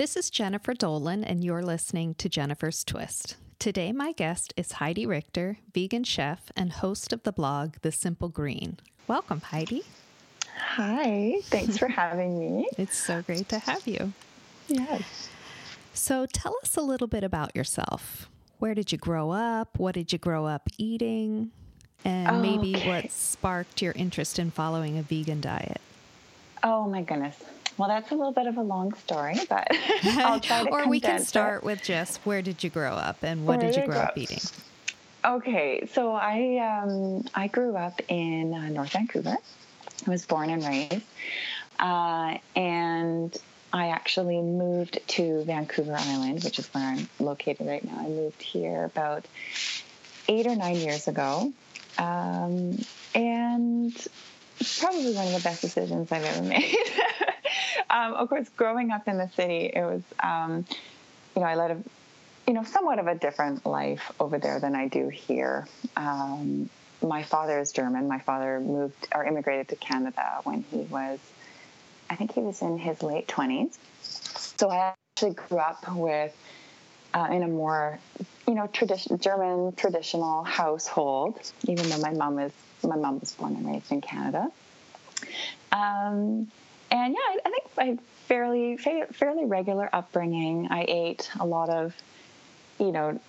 This is Jennifer Dolan, and you're listening to Jennifer's Twist. Today, my guest is Heidi Richter, vegan chef and host of the blog The Simple Green. Welcome, Heidi. Hi, thanks for having me. It's so great to have you. Yes. So, tell us a little bit about yourself. Where did you grow up? What did you grow up eating? And maybe Okay. what sparked your interest in following a vegan diet? Oh my goodness. Well, that's a little bit of a long story, but I'll try to or we can condense it. start with just where did you grow up and what Where did you grow up? eating? Okay, so I um, I grew up in uh, North Vancouver. I was born and raised, uh, and I actually moved to Vancouver Island, which is where I'm located right now. I moved here about eight or nine years ago, um, and probably one of the best decisions I've ever made. Um, of course, growing up in the city, it was um, you know I led a you know, somewhat of a different life over there than I do here. Um, my father is German. My father moved or immigrated to Canada when he was, I think he was in his late 20s. So I actually grew up with, uh, in a more, you know, tradition, German traditional household, even though my mom is, my mom was born and raised in Canada. Um, and yeah, I, I think I fairly, fa- fairly regular upbringing. I ate a lot of you know,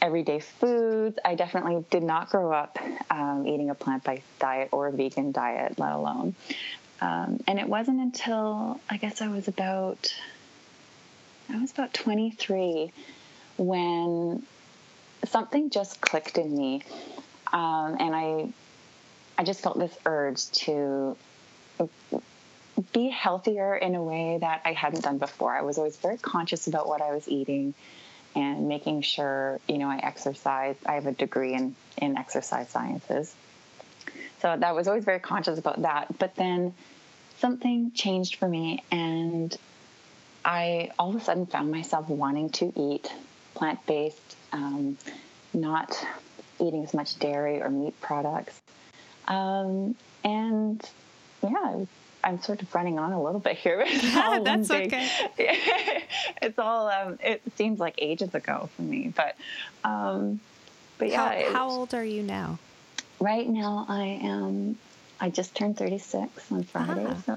everyday foods. I definitely did not grow up um, eating a plant based diet or a vegan diet, let alone. Um, and it wasn't until I guess I was about I was about 23 when something just clicked in me, um, and I I just felt this urge to be healthier in a way that I hadn't done before. I was always very conscious about what I was eating and making sure you know I exercise. I have a degree in in exercise sciences, so that was always very conscious about that. But then something changed for me, and I all of a sudden found myself wanting to eat plant based, um, not eating as much dairy or meat products, um, and yeah. I'm sort of running on a little bit here. All That's big- okay. it's all um, it seems like ages ago for me but um but yeah how, how old are you now? right now i am i just turned 36 on friday Ah. so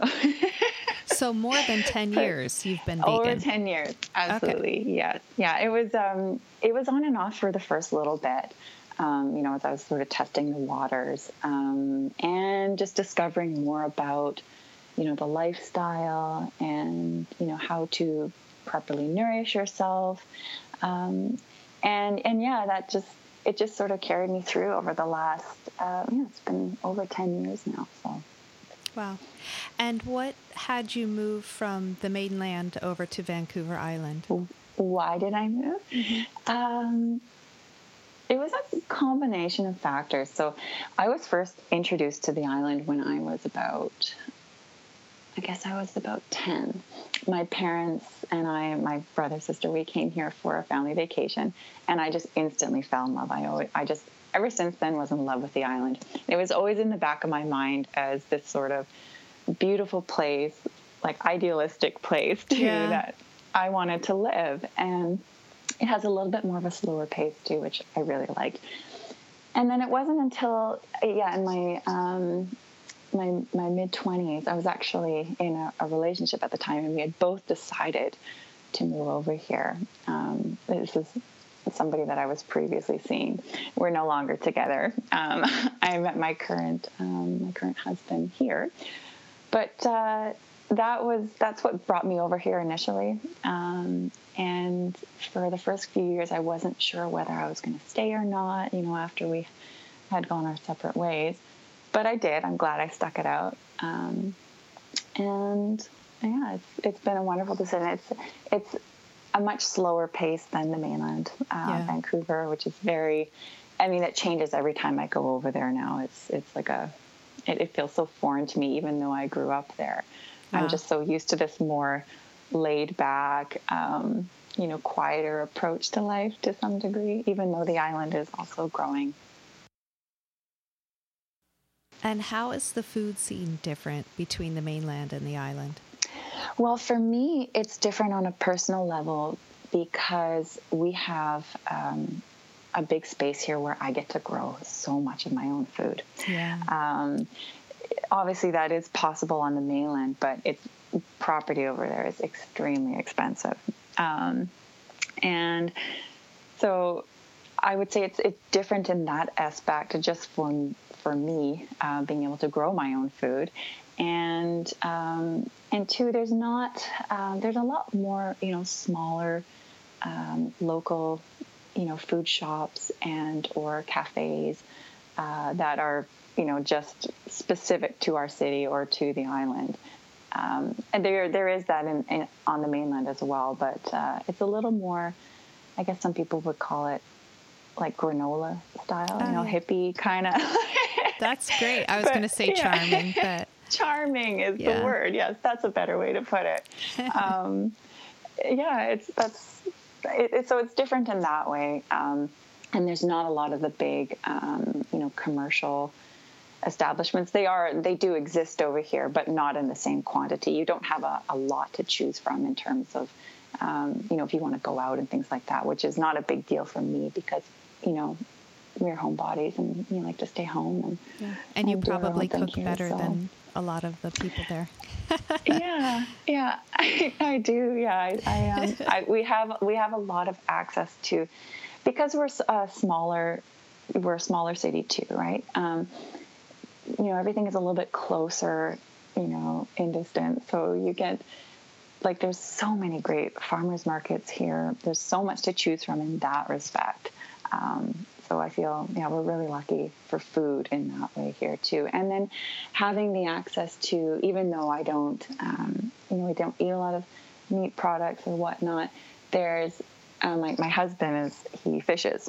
So more than 10 years you've been vegan. over 10 years absolutely yes yeah it was um it was on and off for the first little bit um, you know as i was sort of testing the waters um, and just discovering more about you know the lifestyle and you know how to properly nourish yourself um, and and yeah that just it just sort of carried me through over the last uh, you know it's been over 10 years now so Wow. And what had you move from the mainland over to Vancouver Island? why did I move? Um, it was a combination of factors. So I was first introduced to the island when I was about, I guess I was about 10. My parents and I, my brother, sister, we came here for a family vacation, and I just instantly fell in love. I always, I just, ever since then, was in love with the island. It was always in the back of my mind as this sort of beautiful place, like idealistic place too, Yeah. that I wanted to live. And it has a little bit more of a slower pace too, which I really liked. And then it wasn't until yeah, in my um, my my mid twenties, I was actually in a, a relationship at the time, and we had both decided to move over here. Um, this is somebody that I was previously seeing. We're no longer together. Um, I met my current um, my current husband here, but uh, that was that's what brought me over here initially. Um, and for the first few years, I wasn't sure whether I was going to stay or not. You know, after we had gone our separate ways, but I did. I'm glad I stuck it out. Um, and yeah, it's it's been a wonderful decision. It's it's a much slower pace than the mainland, uh, Yeah. Vancouver, which is very. I mean, it changes every time I go over there now. It's it's like a, it, it feels so foreign to me, even though I grew up there. Wow. I'm just so used to this more laid back, um, you know, quieter approach to life to some degree, even though the island is also growing. And how is the food scene different between the mainland and the island? Well, for me, it's different on a personal level because we have um, a big space here where I get to grow so much of my own food. Yeah. Um, obviously, that is possible on the mainland, but it's property over there is extremely expensive. Um, and so I would say it's it's different in that aspect, just for for me uh, being able to grow my own food, and um, and two, there's not uh, there's a lot more you know smaller um, local you know food shops and or cafes uh, that are you know just specific to our city or to the island. Um, and there there is that in, in, on the mainland as well, but uh, it's a little more. I guess some people would call it like granola style, you know, oh, hippie kind of. That's great. I was going to say charming, yeah. but charming is yeah. the word. Yes, that's a better way to put it. Um, yeah, it's that's it, it, so it's different in that way. Um, and there's not a lot of the big, um, you know, commercial establishments. They are they do exist over here, but not in the same quantity. You don't have a, a lot to choose from in terms of, um, you know, if you want to go out and things like that, which is not a big deal for me because, you know, we're homebodies and you like to stay home and yeah. and you probably cook here, better so. than a lot of the people there. yeah, yeah, I, I, do. Yeah, I, I, um, I, we have we have a lot of access to because we're a smaller we're a smaller city too, right? Um, you know, everything is a little bit closer, you know, in distance, so you get like there's so many great farmers markets here. There's so much to choose from in that respect. Um, so I feel, yeah, we're really lucky for food in that way here too. And then having the access to, even though I don't, um, you know, I don't eat a lot of meat products or whatnot, there's, um, like my husband is, he fishes.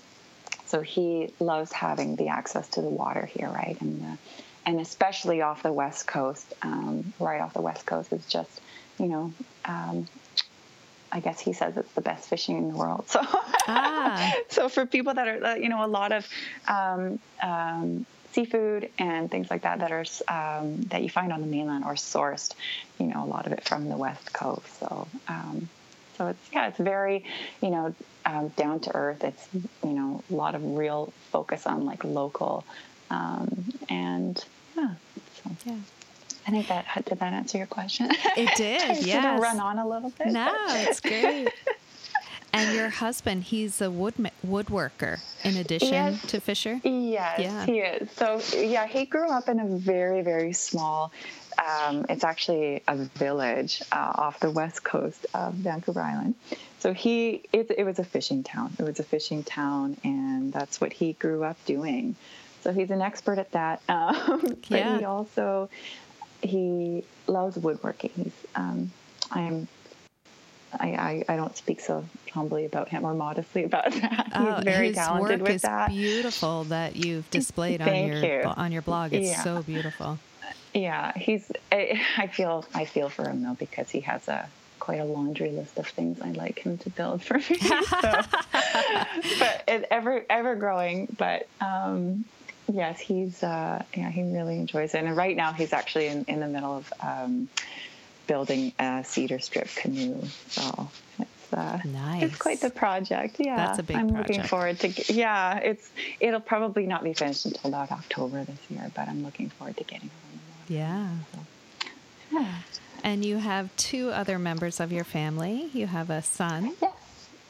So he loves having the access to the water here, right? And the, and especially off the west coast, um, right off the west coast is just, you know, um, I guess he says it's the best fishing in the world. So, ah. so for people that are, you know, a lot of um, um, seafood and things like that that are um, that you find on the mainland are sourced, you know, a lot of it from the west coast. So, um, so it's yeah, it's very, you know, um, down to earth. It's you know, a lot of real focus on like local, um, and yeah, so. yeah. I think that did that answer your question. It did. yeah. Run on a little bit. No, it's great. and your husband, he's a wood woodworker in addition yes. to Fisher. Yes, yeah. he is. So yeah, he grew up in a very very small. Um, it's actually a village uh, off the west coast of Vancouver Island. So he, it, it was a fishing town. It was a fishing town, and that's what he grew up doing. So he's an expert at that. Um, but yeah. he also he loves woodworking. He's um, I'm I, I, I, don't speak so humbly about him or modestly about that. Oh, He's very his talented work with is that. Beautiful that you've displayed on your you. on your blog. It's yeah. so beautiful. Yeah, he's. I, I, feel I feel for him though because he has a quite a laundry list of things I'd like him to build for me. so, but it, ever ever growing. But um, Yes, he's uh, yeah, he really enjoys it, and right now he's actually in, in the middle of um, building a cedar strip canoe. So it's uh, nice. It's quite the project. Yeah, that's a big. I'm project. looking forward to. Yeah, it's it'll probably not be finished until about October this year, but I'm looking forward to getting on Yeah. So, yeah. And you have two other members of your family. You have a son. Yes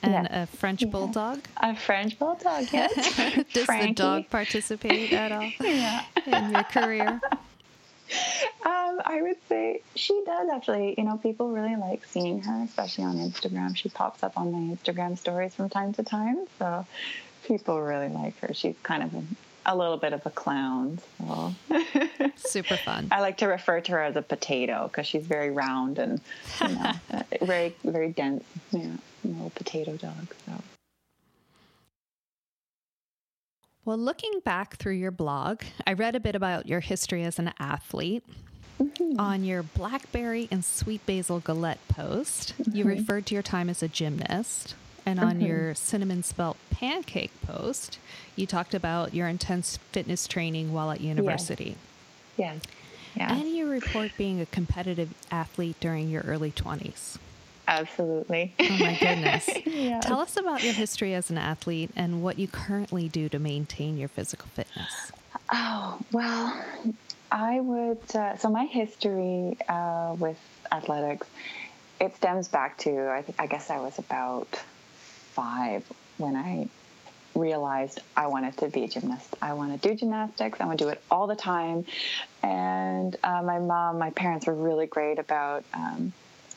and a French bulldog. A French bulldog, yes. Does Frankie. the dog participate at all yeah. in your career? Um, I would say she does actually. You know, people really like seeing her, especially on Instagram. She pops up on my Instagram stories from time to time, so people really like her. She's kind of a, a little bit of a clown. So. Super fun. I like to refer to her as a potato because she's very round and you know, very very dense. Yeah little potato dog. So. Well, looking back through your blog, I read a bit about your history as an athlete. Mm-hmm. On your blackberry and sweet basil galette post, mm-hmm. you referred to your time as a gymnast. And on mm-hmm. your cinnamon spelt pancake post, you talked about your intense fitness training while at university. Yes. yes. Yeah. And you report being a competitive athlete during your early 20s. Absolutely. Oh my goodness. Tell us about your history as an athlete and what you currently do to maintain your physical fitness. Oh, well, I would. Uh, so, my history uh, with athletics, it stems back to, I, th- I guess I was about five when I realized I wanted to be a gymnast. I want to do gymnastics. I want to do it all the time. And uh, my mom, my parents were really great about um,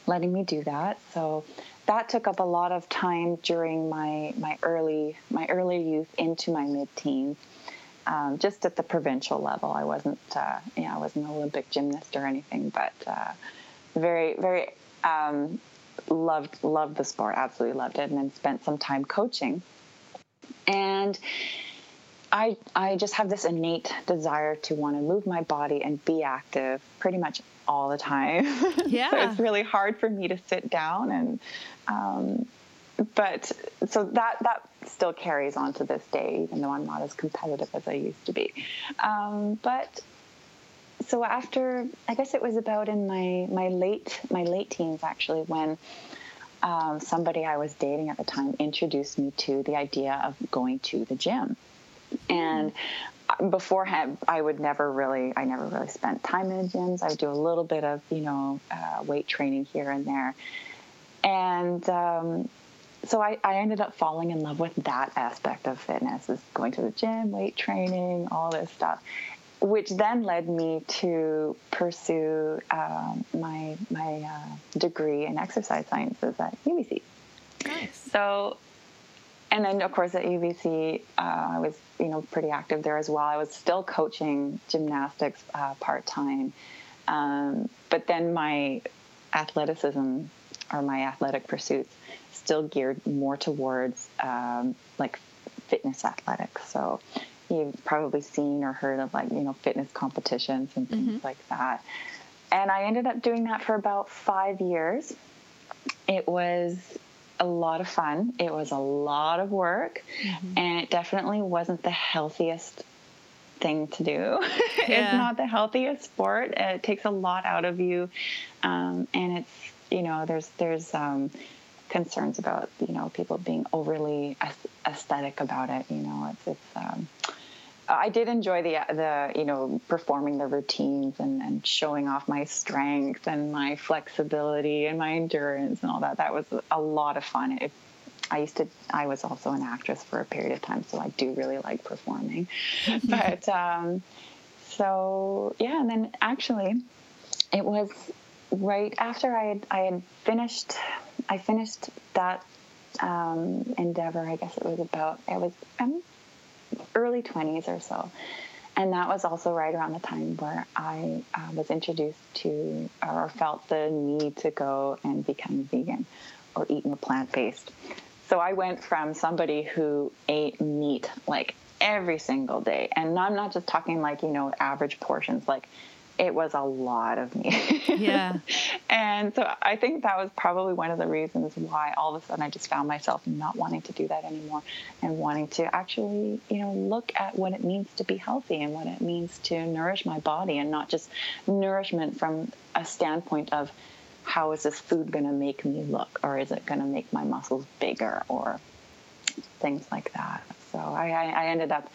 letting me do that. So that took up a lot of time during my my early my early youth into my mid teens. Um, just at the provincial level, I wasn't uh, I wasn't an Olympic gymnast or anything, but uh, very very um, loved loved the sport, absolutely loved it, and then spent some time coaching. And I I just have this innate desire to want to move my body and be active pretty much all the time. Yeah. so it's really hard for me to sit down and um, but so that that still carries on to this day, even though I'm not as competitive as I used to be. Um, but so after, I guess it was about in my my late my late teens actually when um, somebody I was dating at the time introduced me to the idea of going to the gym, and beforehand i would never really i never really spent time in gyms. I would do a little bit of you know uh, weight training here and there. And um, so I, I, ended up falling in love with that aspect of fitness is going to the gym weight training all this stuff which then led me to pursue um, my my uh, degree in exercise sciences at UBC. Nice. So and then of course at UBC, uh, I was you know pretty active there as well. I was still coaching gymnastics uh, part time, um, but then my athleticism or my athletic pursuits still geared more towards um, like fitness athletics. So you've probably seen or heard of like you know fitness competitions and things mm-hmm. like that. And I ended up doing that for about five years. It was a lot of fun. It was a lot of work, mm-hmm. and it definitely wasn't the healthiest thing to do. Yeah. it's not the healthiest sport. It takes a lot out of you, um, and it's you know there's there's um, concerns about you know people being overly aesthetic about it. You know, it's it's. Um, I did enjoy the the you know performing the routines and, and showing off my strength and my flexibility and my endurance and all that. That was a lot of fun. It, I used to. I was also an actress for a period of time, so I do really like performing. but um, so yeah, and then actually, it was right after I had I had finished. I finished that um, endeavor. I guess it was about. It was. Um, early 20s or so. And that was also right around the time where I uh, was introduced to or felt the need to go and become vegan or eat more plant based. So I went from somebody who ate meat like every single day. And I'm not just talking like, you know, average portions, like it was a lot of me. Yeah. and so I think that was probably one of the reasons why all of a sudden I just found myself not wanting to do that anymore and wanting to actually, you know, look at what it means to be healthy and what it means to nourish my body and not just nourishment from a standpoint of how is this food going to make me look or is it going to make my muscles bigger or things like that. So I, I ended up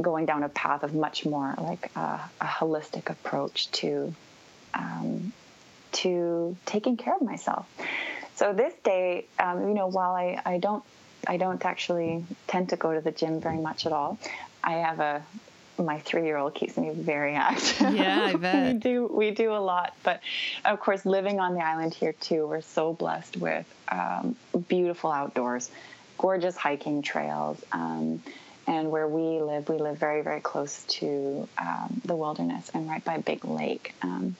going down a path of much more like a, a holistic approach to um, to taking care of myself. So this day, um, you know, while I, I don't I don't actually tend to go to the gym very much at all. I have a my three year old keeps me very active. Yeah, I bet. we do we do a lot, but of course, living on the island here too, we're so blessed with um, beautiful outdoors, gorgeous hiking trails. Um, and where we live, we live very, very close to um, the wilderness and right by Big Lake. Um,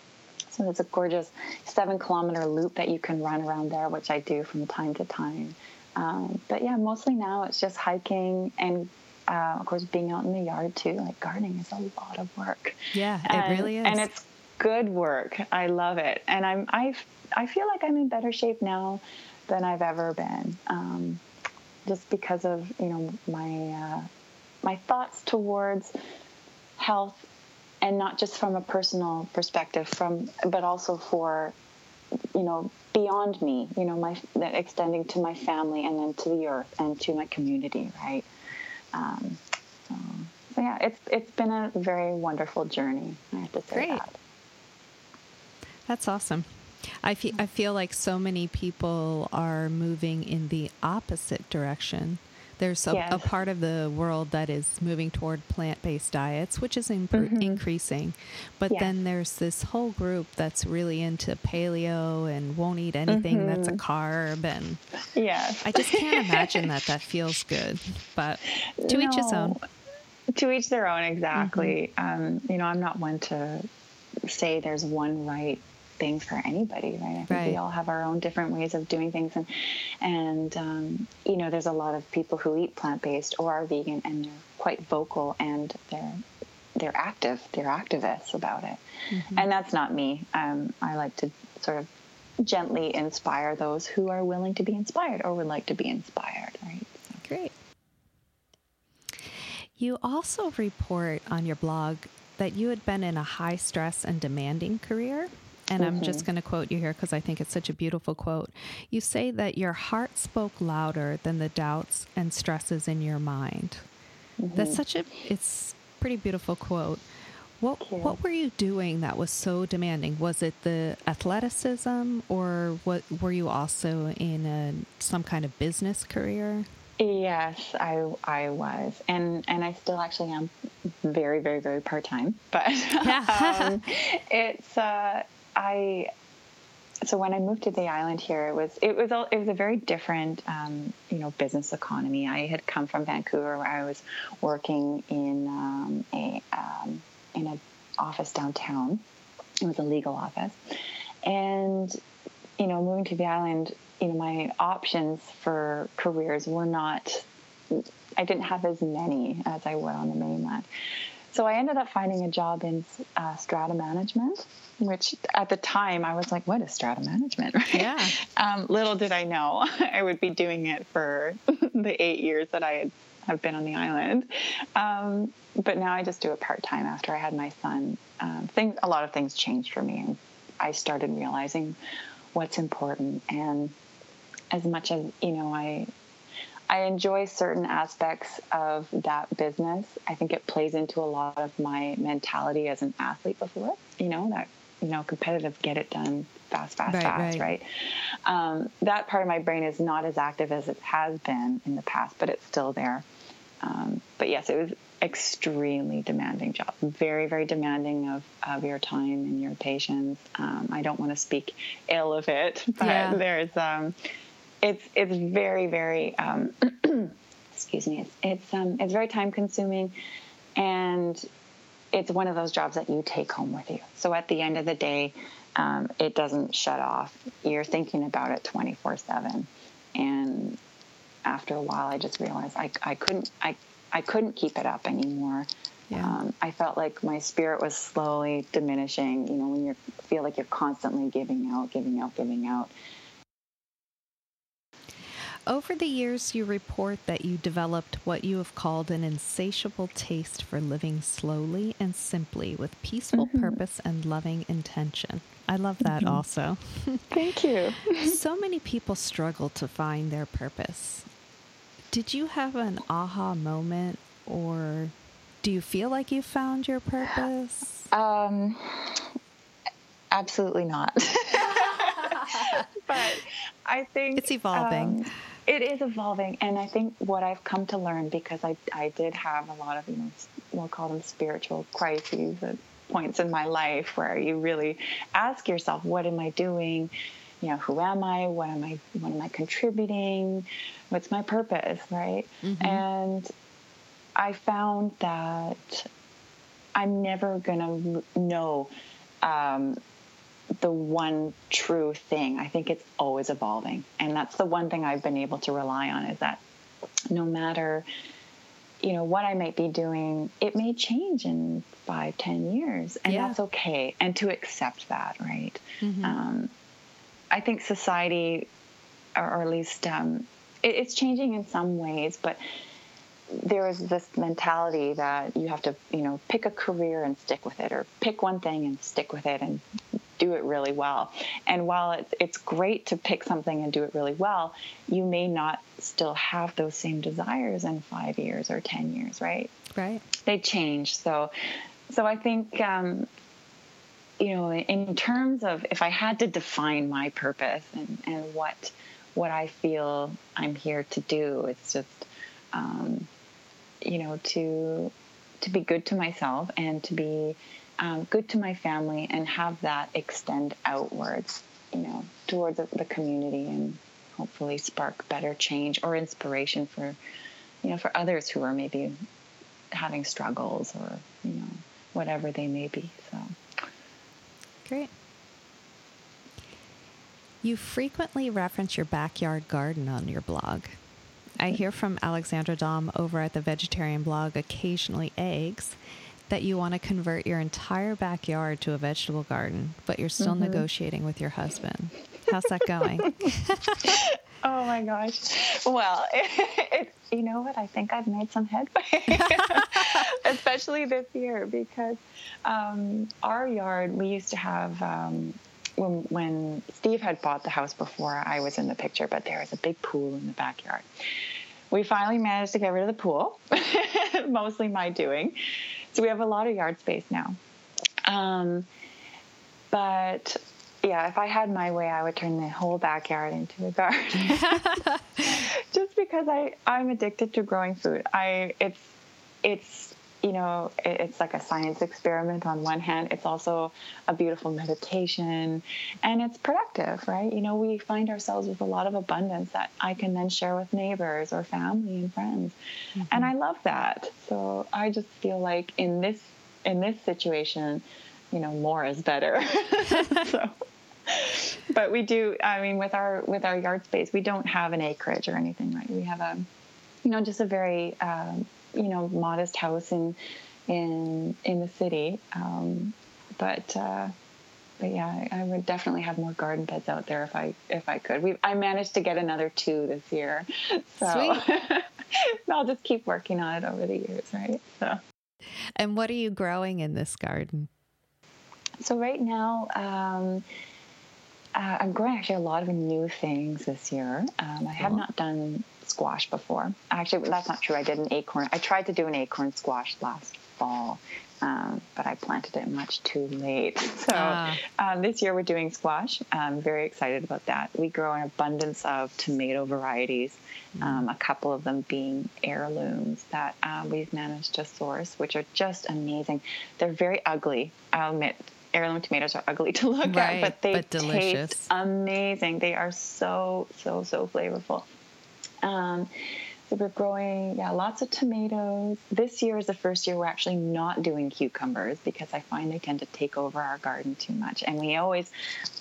so there's a gorgeous seven kilometer loop that you can run around there, which I do from time to time. Um, but yeah, mostly now it's just hiking and, uh, of course, being out in the yard too. Like gardening is a lot of work. Yeah, it and, really is. And it's good work. I love it, and I'm I I feel like I'm in better shape now than I've ever been. Um, just because of you know my uh, my thoughts towards health and not just from a personal perspective, from but also for you know beyond me. You know, my extending to my family and then to the earth and to my community, right? Um, so, so yeah, it's it's been a very wonderful journey. I have to say Great. that. That's awesome. I feel I feel like so many people are moving in the opposite direction. There's a, yes. a part of the world that is moving toward plant-based diets, which is imp- mm-hmm. increasing, but yeah. then there's this whole group that's really into paleo and won't eat anything mm-hmm. that's a mm-hmm. carb, and yes, I just can't imagine that that feels good. But to no. each his own. To each their own, exactly. Mm-hmm. Um, you know, I'm not one to say there's one right thing for anybody, right? I think right. we all have our own different ways of doing things, and and um, you know, there's a lot of people who eat plant based or are vegan, and they're quite vocal and they're they're active, they're activists about it, mm-hmm. and that's not me. Um, I like to sort of gently inspire those who are willing to be inspired or would like to be inspired, right? So. Great. You also report on your blog that you had been in a high stress and demanding career. And mm-hmm. I'm just going to quote you here because I think it's such a beautiful quote. You say that your heart spoke louder than the doubts and stresses in your mind. Mm-hmm. That's such a it's pretty beautiful quote. What what were you doing that was so demanding? Was it the athleticism, or what were you also in a, some kind of business career? Yes, I I was, and and I still actually am very very very part time. But um, it's uh, I so when I moved to the island here, it was it was all, it was a very different um, you know business economy. I had come from Vancouver where I was working in um, a um, in an office downtown. It was a legal office, and you know moving to the island, you know my options for careers were not. I didn't have as many as I would on the mainland. So I ended up finding a job in uh, strata management, which at the time I was like, what is strata management? Right? Yeah. Um, little did I know I would be doing it for the eight years that I had have been on the island. Um, but now I just do it part time after I had my son. Um, things, a lot of things changed for me, and I started realizing what's important. And as much as you know, I I enjoy certain aspects of that business. I think it plays into a lot of my mentality as an athlete before, you know, that, you know, competitive, get it done fast, fast, right, fast, right? right? Um, that part of my brain is not as active as it has been in the past, but it's still there. Um, but yes, it was extremely demanding job, very, very demanding of, of your time and your patience. Um, I don't want to speak ill of it, but yeah. there's, um, it's it's very very um, excuse me. It's it's um, it's very time consuming and it's one of those jobs that you take home with you. So at the end of the day um, it doesn't shut off. You're thinking about it 24 7 and after a while i just realized i, I couldn't I, I couldn't keep it up anymore. Yeah. Um, I felt like my spirit was slowly diminishing. You know, when you feel like you're constantly giving out, giving out, giving out, over the years, you report that you developed what you have called an insatiable taste for living slowly and simply with peaceful mm-hmm. purpose and loving intention. I love that mm-hmm. also. Thank you. so many people struggle to find their purpose. Did you have an aha moment or do you feel like you found your purpose? Um, absolutely not. but I think it's evolving. Um, it is evolving, and I think what I've come to learn because I I did have a lot of you know we'll call them spiritual crises at points in my life where you really ask yourself, what am I doing? You know, who am I? What am I? What am I contributing? What's my purpose? Right? Mm-hmm. And I found that I'm never gonna know um, the one true thing. I think it's always evolving. And that's the one thing I've been able to rely on is that no matter you know what I might be doing, it may change in five, ten years, and yeah. that's okay. And to accept that, right? Mm-hmm. Um, I think society, or, or at least um, it, it's changing in some ways, but there is this mentality that you have to, you know, pick a career and stick with it, or pick one thing and stick with it and do it really well. And while it's it's great to pick something and do it really well, you may not still have those same desires in five years or ten years, right? Right. They change. So, so I think. Um, you know, in terms of if I had to define my purpose and, and what what I feel I'm here to do, it's just um, you know to to be good to myself and to be um, good to my family and have that extend outwards you know towards the community and hopefully spark better change or inspiration for you know for others who are maybe having struggles or you know whatever they may be so. Great. You frequently reference your backyard garden on your blog. I hear from Alexandra Daum over at the vegetarian blog occasionally eggs that you want to convert your entire backyard to a vegetable garden, but you're still mm-hmm. negotiating with your husband. How's that going? oh my gosh. Well, it, it, you know what? I think I've made some headway, especially this year because um, our yard, we used to have. Um, when, when Steve had bought the house before I was in the picture, but there was a big pool in the backyard. We finally managed to get rid of the pool, mostly my doing. So we have a lot of yard space now. Um, but yeah, if I had my way, I would turn the whole backyard into a garden. Just because I I'm addicted to growing food. I it's it's you know, it's like a science experiment on one hand. It's also a beautiful meditation and it's productive, right? You know, we find ourselves with a lot of abundance that I can then share with neighbors or family and friends. Mm-hmm. And I love that. So I just feel like in this in this situation, you know, more is better. so but we do I mean with our with our yard space, we don't have an acreage or anything, right? We have a you know, just a very um, you know modest house in in in the city. Um, but uh, but yeah, I would definitely have more garden beds out there if I if I could. We I managed to get another two this year, so I'll just keep working on it over the years, right? So. And what are you growing in this garden? So right now. Um, uh, I'm growing actually a lot of new things this year. Um, I have not done squash before. Actually, that's not true. I did an acorn. I tried to do an acorn squash last fall, um, but I planted it much too late. So ah. um, this year we're doing squash. I'm very excited about that. We grow an abundance of tomato varieties, um, a couple of them being heirlooms that uh, we've managed to source, which are just amazing. They're very ugly. I'll admit heirloom tomatoes are ugly to look right, at, but they but taste amazing. They are so, so, so flavorful. Um, so we're growing, yeah, lots of tomatoes. This year is the first year we're actually not doing cucumbers because I find they tend to take over our garden too much. And we always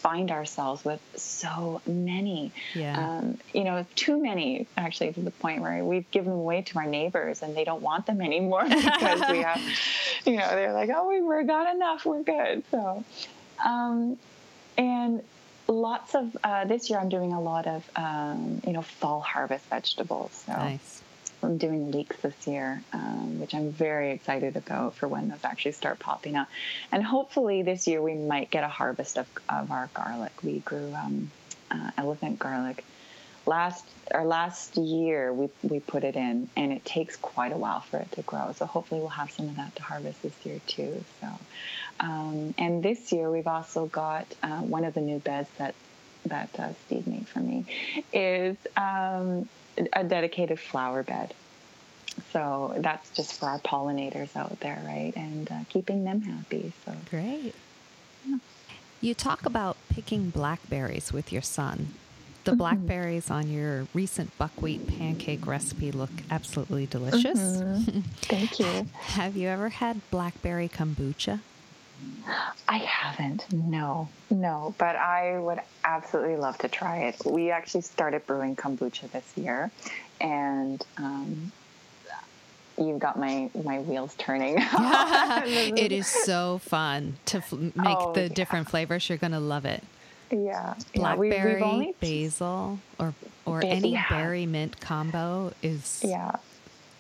find ourselves with so many, yeah. Um, you know, too many actually to the point where we've given them away to our neighbors and they don't want them anymore because we have, you know, they're like, oh, we, we're got enough, we're good. So, um, and lots of uh, this year i'm doing a lot of um, you know fall harvest vegetables. So nice. i'm doing leeks this year um, which i'm very excited about for when those actually start popping up. And hopefully this year we might get a harvest of, of our garlic. We grew um, uh, elephant garlic last our last year we we put it in and it takes quite a while for it to grow so hopefully we'll have some of that to harvest this year too so um, and this year we've also got uh, one of the new beds that that uh, Steve made for me is um, a dedicated flower bed. So that's just for our pollinators out there, right? And uh, keeping them happy. So great. Yeah. You talk about picking blackberries with your son. The mm-hmm. blackberries on your recent buckwheat pancake recipe look absolutely delicious. Mm-hmm. Thank you. Have you ever had blackberry kombucha? I haven't. No, no, but I would absolutely love to try it. We actually started brewing kombucha this year, and um, you've got my my wheels turning. it is so fun to f- make oh, the yeah. different flavors. You're gonna love it. Yeah, blackberry, yeah, we, basil, or or any yeah. berry mint combo is yeah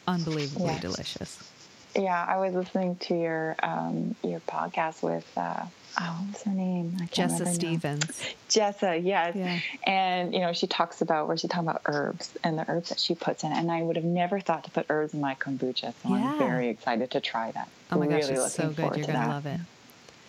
unbelievably Yes. delicious. Yeah, I was listening to your um, your podcast with uh, oh, what's her name? I Jessa. Stevens. Jessa, yes. Yeah. And you know, she talks about where she talking about herbs and the herbs that she puts in. And I would have never thought to put herbs in my kombucha, so Yeah. I'm very excited to try that. Oh my gosh, it's so good. You're going to that. love it.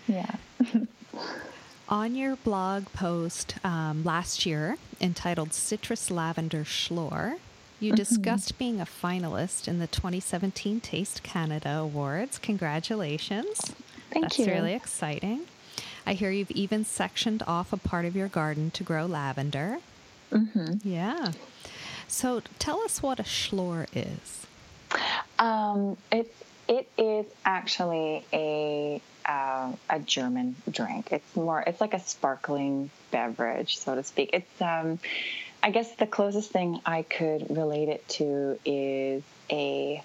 Yeah. On your blog post um, last year entitled Citrus Lavender Schorle, you Mm-hmm. discussed being a finalist in the 2017 Taste Canada Awards. Congratulations. Thank That's you. really exciting. I hear you've even sectioned off a part of your garden to grow lavender. Mm-hmm. Yeah. So tell us what a Schorle is. Um, it it is actually a uh, a German drink. It's more. It's like a sparkling beverage, so to speak. It's. Um, I guess the closest thing I could relate it to is a.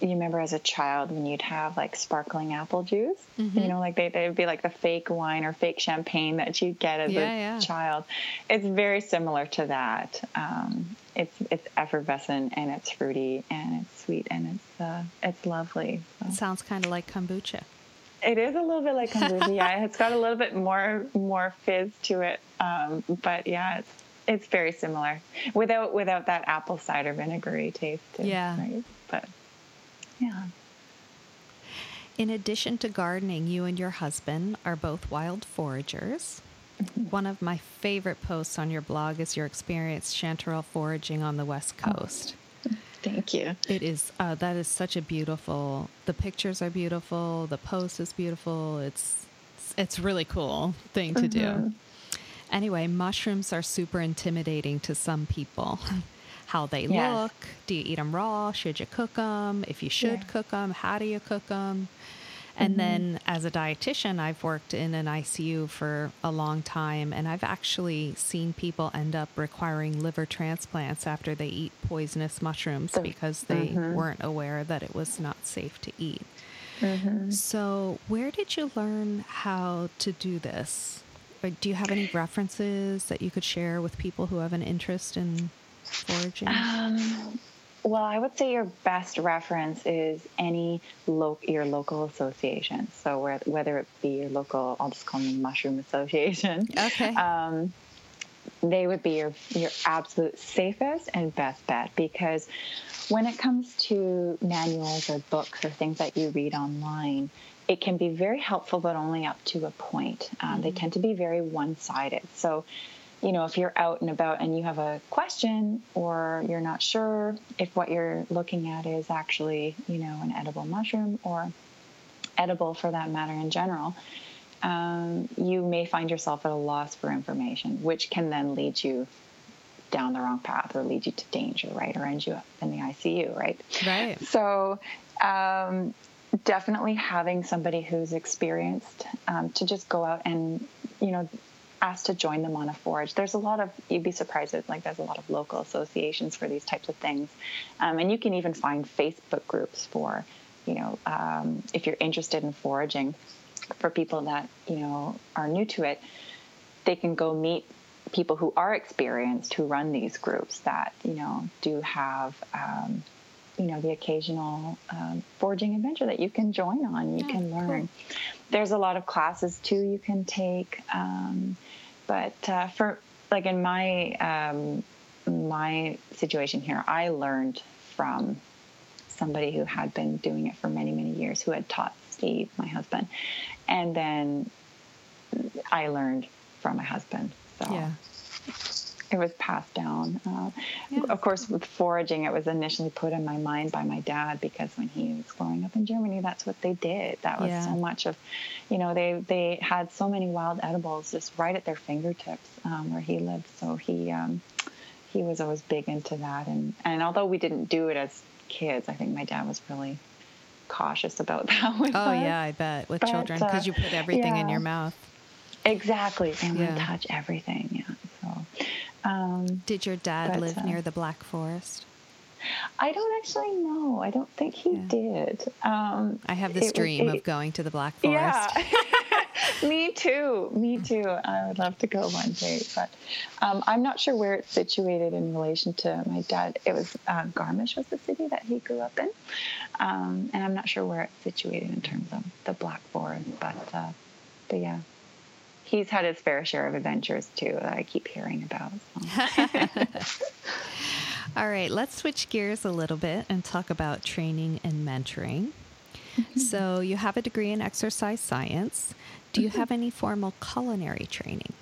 You remember as a child when you'd have like sparkling apple juice? You know, like they they'd be like the fake wine or fake champagne that you get as Yeah, a yeah. child. It's very similar to that. Um, it's it's effervescent and it's fruity and it's sweet and it's uh, it's lovely. So. It sounds kind of like kombucha. It is a little bit like kombucha. yeah, it's got a little bit more more fizz to it, um, but yeah, it's it's very similar without without that apple cider vinegary taste. Too, Yeah. right? but yeah. In addition to gardening, you and your husband are both wild foragers. One of my favorite posts on your blog is your experience chanterelle foraging on the West Coast. Thank you. It is uh, that is such a beautiful. The pictures are beautiful. The post is beautiful. It's it's really cool thing to do. Anyway, mushrooms are super intimidating to some people. How they Yes. look? Do you eat them raw? Should you cook them? If you should Yeah. cook them, how do you cook them? And mm-hmm. then, as a dietitian, I've worked in an ICU for a long time, and I've actually seen people end up requiring liver transplants after they eat poisonous mushrooms because they mm-hmm. weren't aware that it was not safe to eat. Mm-hmm. So, where did you learn how to do this? Or do you have any references that you could share with people who have an interest in foraging? Um, well, I would say your best reference is any lo- your local association. So where, whether it be your local, I'll just call them mushroom association. Okay. Um, they would be your your absolute safest and best bet because when it comes to manuals or books or things that you read online, it can be very helpful, but only up to a point. Um, They tend to be very one sided. So, you know, if you're out and about and you have a question or you're not sure if what you're looking at is actually, you know, an edible mushroom or edible for that matter in general, um, you may find yourself at a loss for information, which can then lead you down the wrong path or lead you to danger, right? Or end you up in the ICU, right? right. So, um, definitely having somebody who's experienced um, to just go out and, you know, ask to join them on a forage. There's a lot of, you'd be surprised at, like, there's a lot of local associations for these types of things. Um, and you can even find Facebook groups for, you know, um, if you're interested in foraging for people that, you know, are new to it, they can go meet people who are experienced who run these groups that you know do have um, you know the occasional um, foraging adventure that you can join on you Yeah, can cool. There's a lot of classes too you can take um, but uh, for like in my um, my situation here i learned from somebody who had been doing it for many many years who had taught steve my husband and then i learned from my husband so Yeah. It was passed down. Uh, Yeah. Of course, with foraging, it was initially put in my mind by my dad because when he was growing up in Germany, that's what they did. That was Yeah. so much of, you know, they they had so many wild edibles just right at their fingertips um, where he lived. So he um, he was always big into that. And and although we didn't do it as kids, I think my dad was really cautious about that. With Oh us. yeah, I bet with But, children because uh, you put everything in your mouth. Exactly. and Yeah. to touch everything. Um, Did your dad But, live uh, near the Black Forest? I don't actually know. I don't think he Yeah. did. Um, I have this was- dream it- of going to the Black Forest. Yeah. Me too. Me too. I would love to go one day, but um, I'm not sure where it's situated in relation to my dad. It was uh, Garmisch was the city that he grew up in, um, and I'm not sure where it's situated in terms of the Black Forest. But uh, but yeah, he's had his fair share of adventures too that I keep hearing about. So. All right, let's switch gears a little bit and talk about training and mentoring. Mm-hmm. So, you have a degree in exercise science. Do you mm-hmm. have any formal culinary training?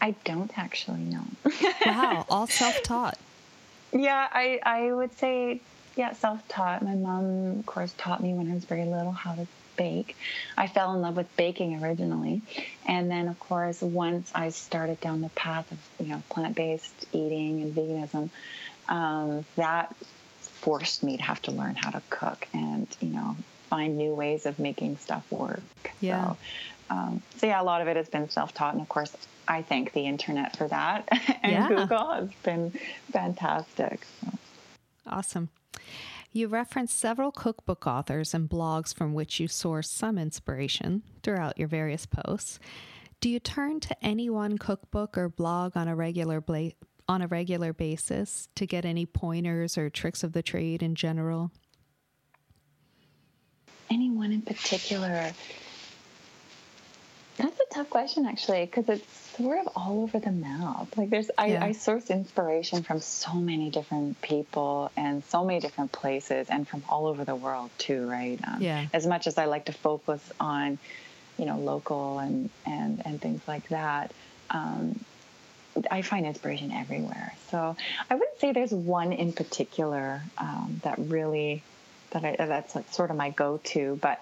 I don't actually know. wow, all self taught. Yeah, I, I would say, yeah, self taught. My mom, of course, taught me when I was very little how to bake. I fell in love with baking originally. And then, of course, once I started down the path of, you know, plant based eating and veganism, um, that forced me to have to learn how to cook and you know find new ways of making stuff work. Yeah. So, um, so yeah, a lot of it has been self-taught, and of course, I thank the internet for that, and yeah. Google has been fantastic. So. Awesome. You reference several cookbook authors and blogs from which you source some inspiration throughout your various posts. Do you turn to any one cookbook or blog on a regular bla- on a regular basis to get any pointers or tricks of the trade in general? Anyone in particular? That's a tough question, actually, because it's sort of all over the map. Like, there's, I, yeah. I source inspiration from so many different people and so many different places, and from all over the world too, right? Um, yeah. As much as I like to focus on, you know, local and and and things like that, um, I find inspiration everywhere. So I wouldn't say there's one in particular um, that really that I, that's like sort of my go-to, but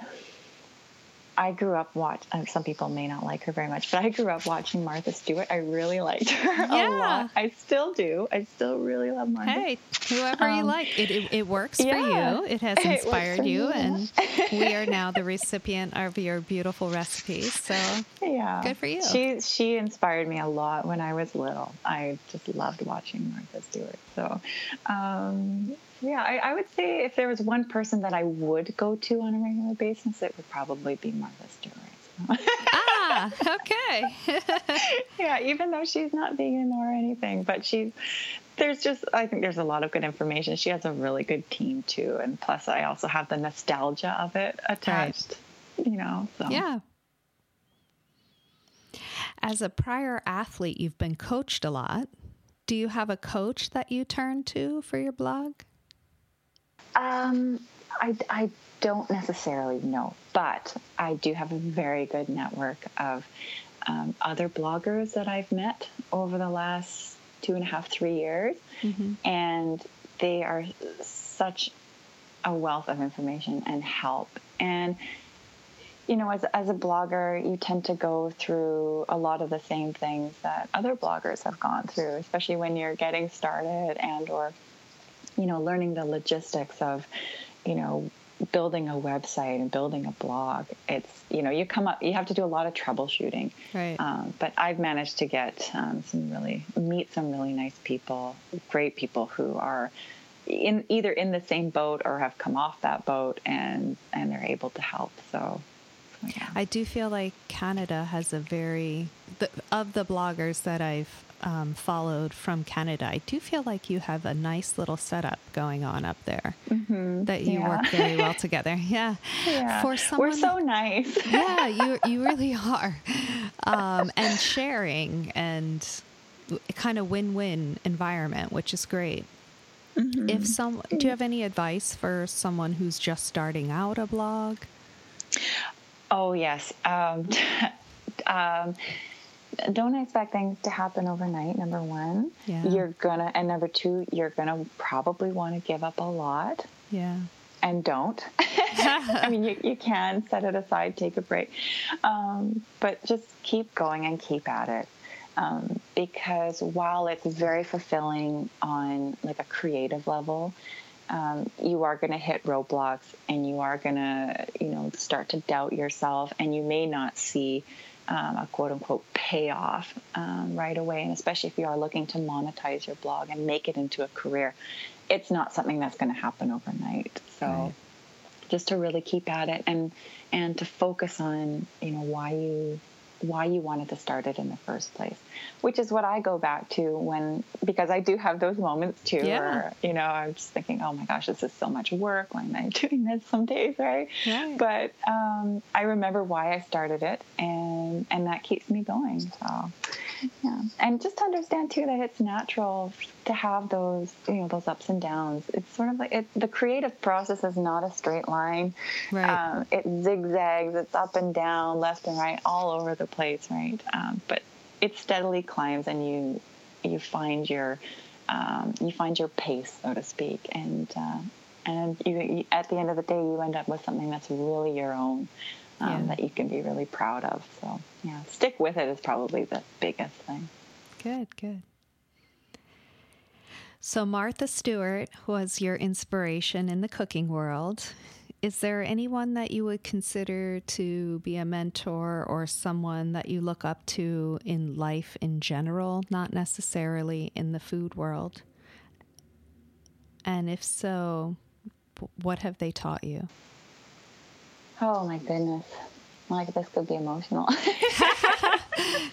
I grew up watch. Uh, some people may not like her very much, but I grew up watching Martha Stewart. I really liked her yeah. a lot. I still do. I still really love Martha. Hey, whoever um, you like, it, it, it works yeah, for you. It has inspired it you, and we are now the recipient of your beautiful recipes. So yeah, good for you. She she inspired me a lot when I was little. I just loved watching Martha Stewart. So. Um, yeah, I, I, would say if there was one person that I would go to on a regular basis, it would probably be Martha Stewart. ah, okay. yeah, even though she's not vegan or anything, but she's there's just I think there's a lot of good information. She has a really good team too, and plus I also have the nostalgia of it attached. Right. You know, so yeah. As a prior athlete, you've been coached a lot. Do you have a coach that you turn to for your blog? Um, I, I don't necessarily know, but I do have a very good network of um, other bloggers that I've met over the last two and a half, three years. Mm-hmm. And they are such a wealth of information and help. And, you know, as, as a blogger, you tend to go through a lot of the same things that other bloggers have gone through, especially when you're getting started and or you know, learning the logistics of, you know, building a website and building a blog. It's, you know, you come up, you have to do a lot of troubleshooting. Right. Um, but I've managed to get um, some really, meet some really nice people, great people who are in either in the same boat or have come off that boat and, and they're able to help. So, yeah. I do feel like Canada has a very, the, of the bloggers that I've um, followed from Canada, I do feel like you have a nice little setup going on up there mm-hmm. that you yeah. work very well together. Yeah. yeah. For someone, We're so nice. yeah, you, you really are. Um, and sharing and kind of win-win environment, which is great. Mm-hmm. If some, do you have any advice for someone who's just starting out a blog? Oh yes. Um, um, don't expect things to happen overnight. Number one, yeah. you're gonna, and number two, you're gonna probably want to give up a lot. Yeah. And don't. I mean, you, you can set it aside, take a break, um, but just keep going and keep at it. Um, because while it's very fulfilling on like a creative level, um, you are going to hit roadblocks and you are going to, you know, start to doubt yourself, and you may not see um, a quote unquote payoff um, right away. And especially if you are looking to monetize your blog and make it into a career, it's not something that's going to happen overnight. So, right. just to really keep at it and and to focus on you know why you why you wanted to start it in the first place, which is what I go back to when, because I do have those moments too, yeah. where, you know, I'm just thinking, oh my gosh, this is so much work. Why am I doing this some days, right? right. But um, I remember why I started it and, and that keeps me going. So, yeah. And just to understand too that it's natural to have those, you know, those ups and downs. It's sort of like it, the creative process is not a straight line. Right. Um, it zigzags, it's up and down, left and right, all over the place, right? Um, but it steadily climbs, and you you find your um, you find your pace, so to speak, and uh, and you, you, at the end of the day, you end up with something that's really your own. Um, yeah. That you can be really proud of. So, yeah, stick with it is probably the biggest thing. Good, good. So, Martha Stewart was your inspiration in the cooking world. Is there anyone that you would consider to be a mentor or someone that you look up to in life in general, not necessarily in the food world? And if so, what have they taught you? Oh my goodness. Like this could be emotional.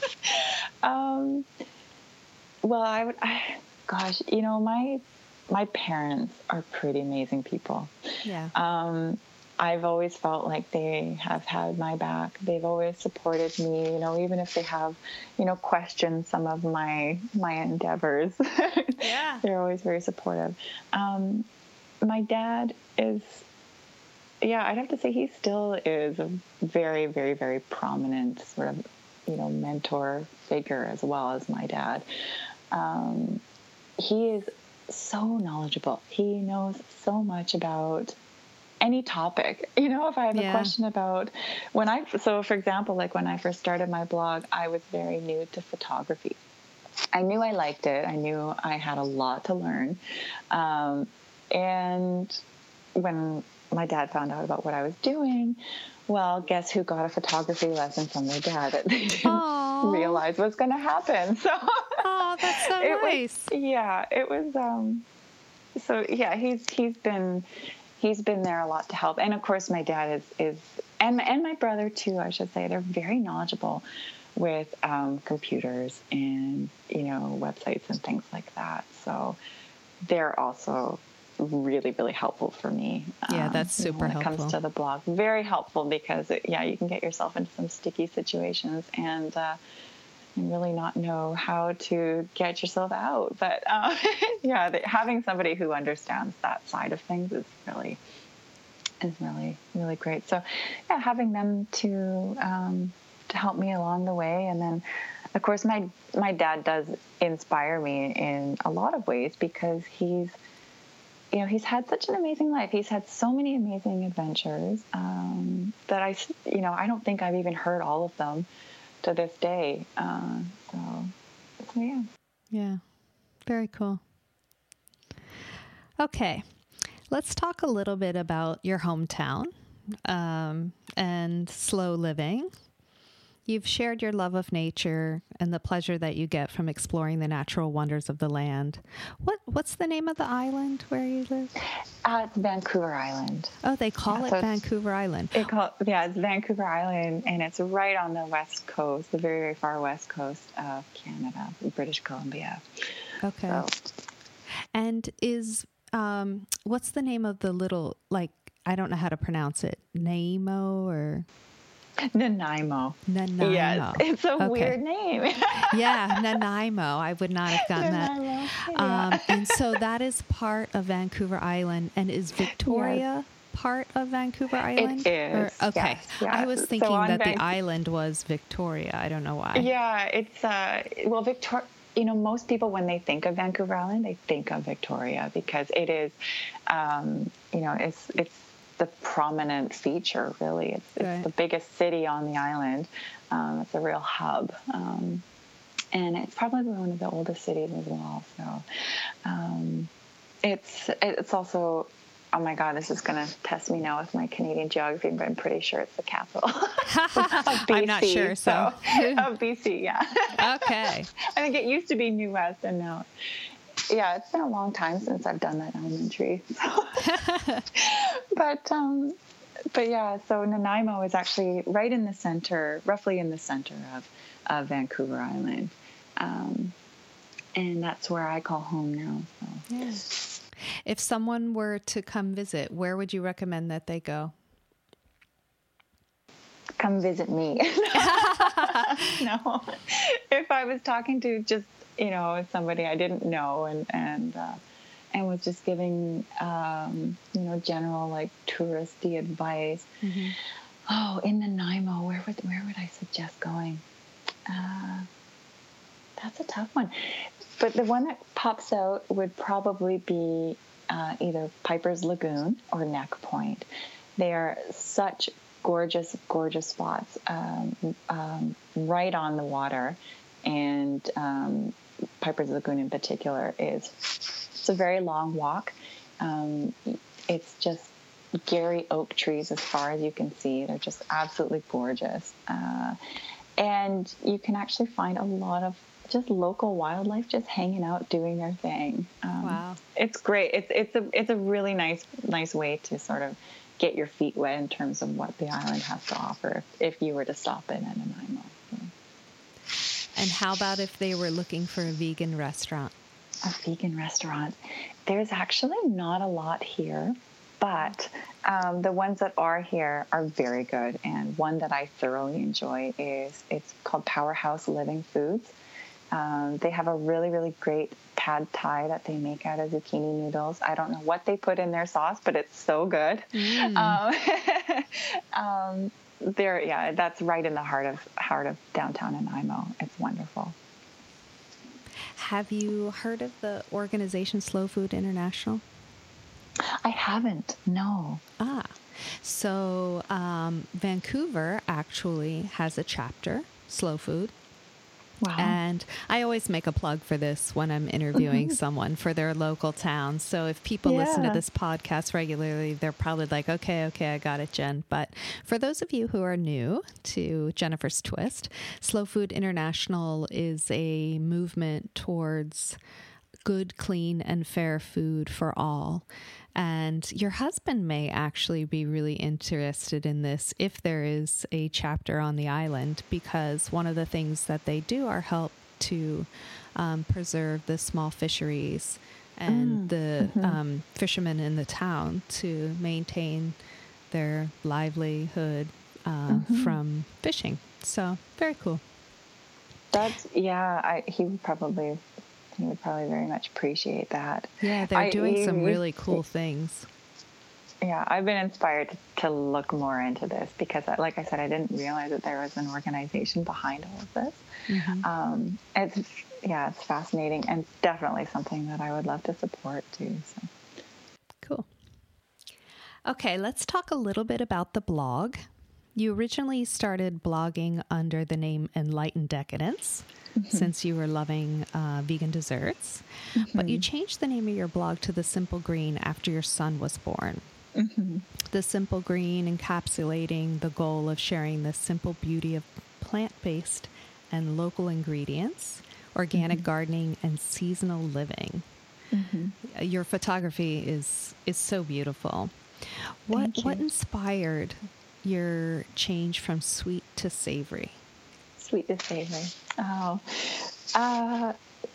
um, well, I would, I, gosh, you know, my my parents are pretty amazing people. Yeah. Um, I've always felt like they have had my back. They've always supported me, you know, even if they have, you know, questioned some of my my endeavors. Yeah. They're always very supportive. Um, my dad is yeah, I'd have to say he still is a very, very, very prominent sort of, you know, mentor figure as well as my dad. Um, he is so knowledgeable. He knows so much about any topic. You know, if I have yeah. a question about when I, so for example, like when I first started my blog, I was very new to photography. I knew I liked it. I knew I had a lot to learn. Um, and when my dad found out about what I was doing, well, guess who got a photography lesson from their dad that they didn't Aww. realize was going to happen. So, oh, that's so nice. Was, yeah, it was. Um, so yeah, he's he's been he's been there a lot to help, and of course, my dad is is and and my brother too. I should say they're very knowledgeable with um, computers and you know websites and things like that. So they're also really really helpful for me. Yeah um, that's super when it helpful. comes to the blog very helpful because it, yeah you can get yourself into some sticky situations and uh, and really not know how to get yourself out. But uh, yeah the, having somebody who understands that side of things is really is really really great. So yeah having them to um, to help me along the way. And then of course my my dad does inspire me in a lot of ways because he's you know, he's had such an amazing life. He's had so many amazing adventures um, that I, you know, I don't think I've even heard all of them to this day. Uh, so, so, yeah. Yeah. Very cool. Okay. Let's talk a little bit about your hometown um, and slow living. You've shared your love of nature and the pleasure that you get from exploring the natural wonders of the land. What What's the name of the island where you live? Uh, it's Vancouver Island. Oh, they call yeah, it so Vancouver Island. It call, yeah, it's Vancouver Island, and it's right on the west coast, the very, very far west coast of Canada, British Columbia. Okay. So. And is um, what's the name of the little like I don't know how to pronounce it, Nemo or Nanaimo. Nanaimo. Yes, it's a okay. weird name. yeah, Nanaimo. I would not have gotten Nanaimo. that. Yeah. Um, and so that is part of Vancouver Island. And is Victoria yes. part of Vancouver Island? It is. Or, okay. Yes, yes. I was thinking so that the island was Victoria. I don't know why. Yeah, it's, uh, well, Victoria you know, most people when they think of Vancouver Island, they think of Victoria because it is, um, you know, it's it's the prominent feature, really. It's, it's right. the biggest city on the island. Um, it's a real hub. Um, and it's probably one of the oldest cities as well. So um, it's it's also oh my god, this is going to test me now with my Canadian geography, but I'm pretty sure it's the capital of BC. I'm not sure. So, so of BC, yeah. okay. I think it used to be New West, and now yeah, it's been a long time since I've done that elementary. but um, but yeah, so Nanaimo is actually right in the center, roughly in the center of, of Vancouver Island. Um, and that's where I call home now. So. Yeah. If someone were to come visit, where would you recommend that they go? Come visit me. no. If I was talking to just, you know, somebody I didn't know and, and, uh, and was just giving, um, you know, general like touristy advice. Mm-hmm. Oh, in Nanaimo, where would where would I suggest going? Uh, that's a tough one, but the one that pops out would probably be uh, either Piper's Lagoon or Neck Point. They are such gorgeous, gorgeous spots um, um, right on the water, and um, Piper's Lagoon in particular is it's a very long walk. Um, it's just Garry oak trees as far as you can see. They're just absolutely gorgeous. Uh, and you can actually find a lot of just local wildlife just hanging out doing their thing. Um, wow. It's great. It's it's a it's a really nice nice way to sort of get your feet wet in terms of what the island has to offer if, if you were to stop in at Nanaimo. And how about if they were looking for a vegan restaurant? a vegan restaurant. There's actually not a lot here, but um, the ones that are here are very good. And one that I thoroughly enjoy is it's called Powerhouse Living Foods. Um, they have a really, really great pad thai that they make out of zucchini noodles. I don't know what they put in their sauce, but it's so good. Mm. Um, um, there, yeah, that's right in the heart of heart of downtown Nanaimo. It's wonderful. Have you heard of the organization Slow Food International? I haven't, no. Ah, so um, Vancouver actually has a chapter, Slow Food, Wow. And I always make a plug for this when I'm interviewing someone for their local town. So if people yeah. listen to this podcast regularly, they're probably like, okay, okay, I got it, Jen. But for those of you who are new to Jennifer's Twist, Slow Food International is a movement towards good, clean, and fair food for all. And your husband may actually be really interested in this if there is a chapter on the island, because one of the things that they do are help to um, preserve the small fisheries and mm. the mm-hmm. um, fishermen in the town to maintain their livelihood uh, mm-hmm. from fishing. So, very cool. That's, yeah, I, he would probably he would probably very much appreciate that. Yeah, they're I, doing some really cool things. Yeah, I've been inspired to look more into this because, like I said, I didn't realize that there was an organization behind all of this. Mm-hmm. Um, it's yeah, it's fascinating and definitely something that I would love to support too. So. Cool. Okay, let's talk a little bit about the blog. You originally started blogging under the name Enlightened Decadence mm-hmm. since you were loving uh, vegan desserts, mm-hmm. but you changed the name of your blog to The Simple Green after your son was born. Mm-hmm. The Simple Green encapsulating the goal of sharing the simple beauty of plant based and local ingredients, organic mm-hmm. gardening, and seasonal living. Mm-hmm. Your photography is is so beautiful. What what inspired your change from sweet to savory? Sweet to savory. Oh, uh,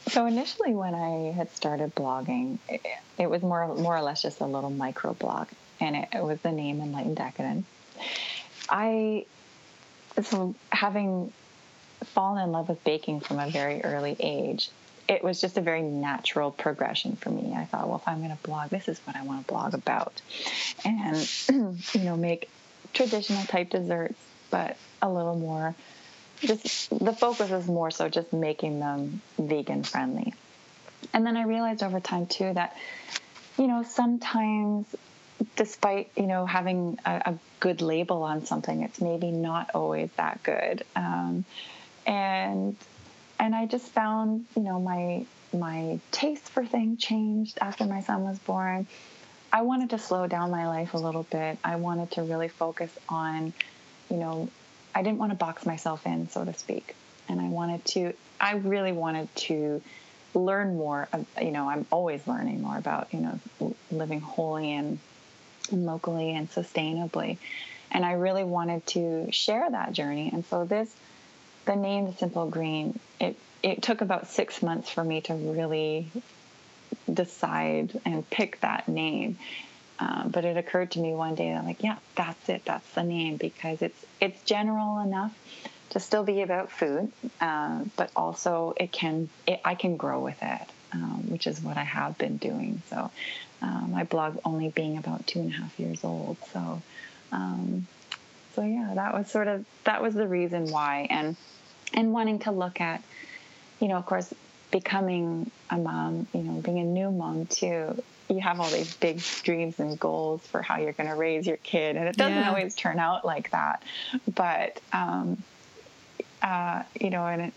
so initially when I had started blogging, it, it, was more more or less just a little micro blog, and it, it was the name Enlightened Decadence. I so having fallen in love with baking from a very early age, it was just a very natural progression for me. I thought, well, if I'm going to blog, this is what I want to blog about, and you know, make traditional type desserts, but a little more. Just the focus is more so just making them vegan friendly. And then I realized over time too that, you know, sometimes despite you know having a, a good label on something, it's maybe not always that good. Um, and and I just found you know my my taste for things changed after my son was born I wanted to slow down my life a little bit. I wanted to really focus on, you know, I didn't want to box myself in, so to speak. And I wanted to, I really wanted to learn more. You know, I'm always learning more about, you know, living wholly and and locally and sustainably. And I really wanted to share that journey. And so this, the name Simple Green, it it took about six months for me to really decide and pick that name. Um, but it occurred to me one day that like, yeah, that's it. That's the name because it's it's general enough to still be about food, uh, but also it can it, I can grow with it, um, which is what I have been doing. So uh, my blog only being about two and a half years old. So um, so yeah, that was sort of that was the reason why, and and wanting to look at, you know, of course, becoming a mom, you know, being a new mom too. You have all these big dreams and goals for how you're going to raise your kid, and it doesn't yeah. always turn out like that. But um, uh, you know, and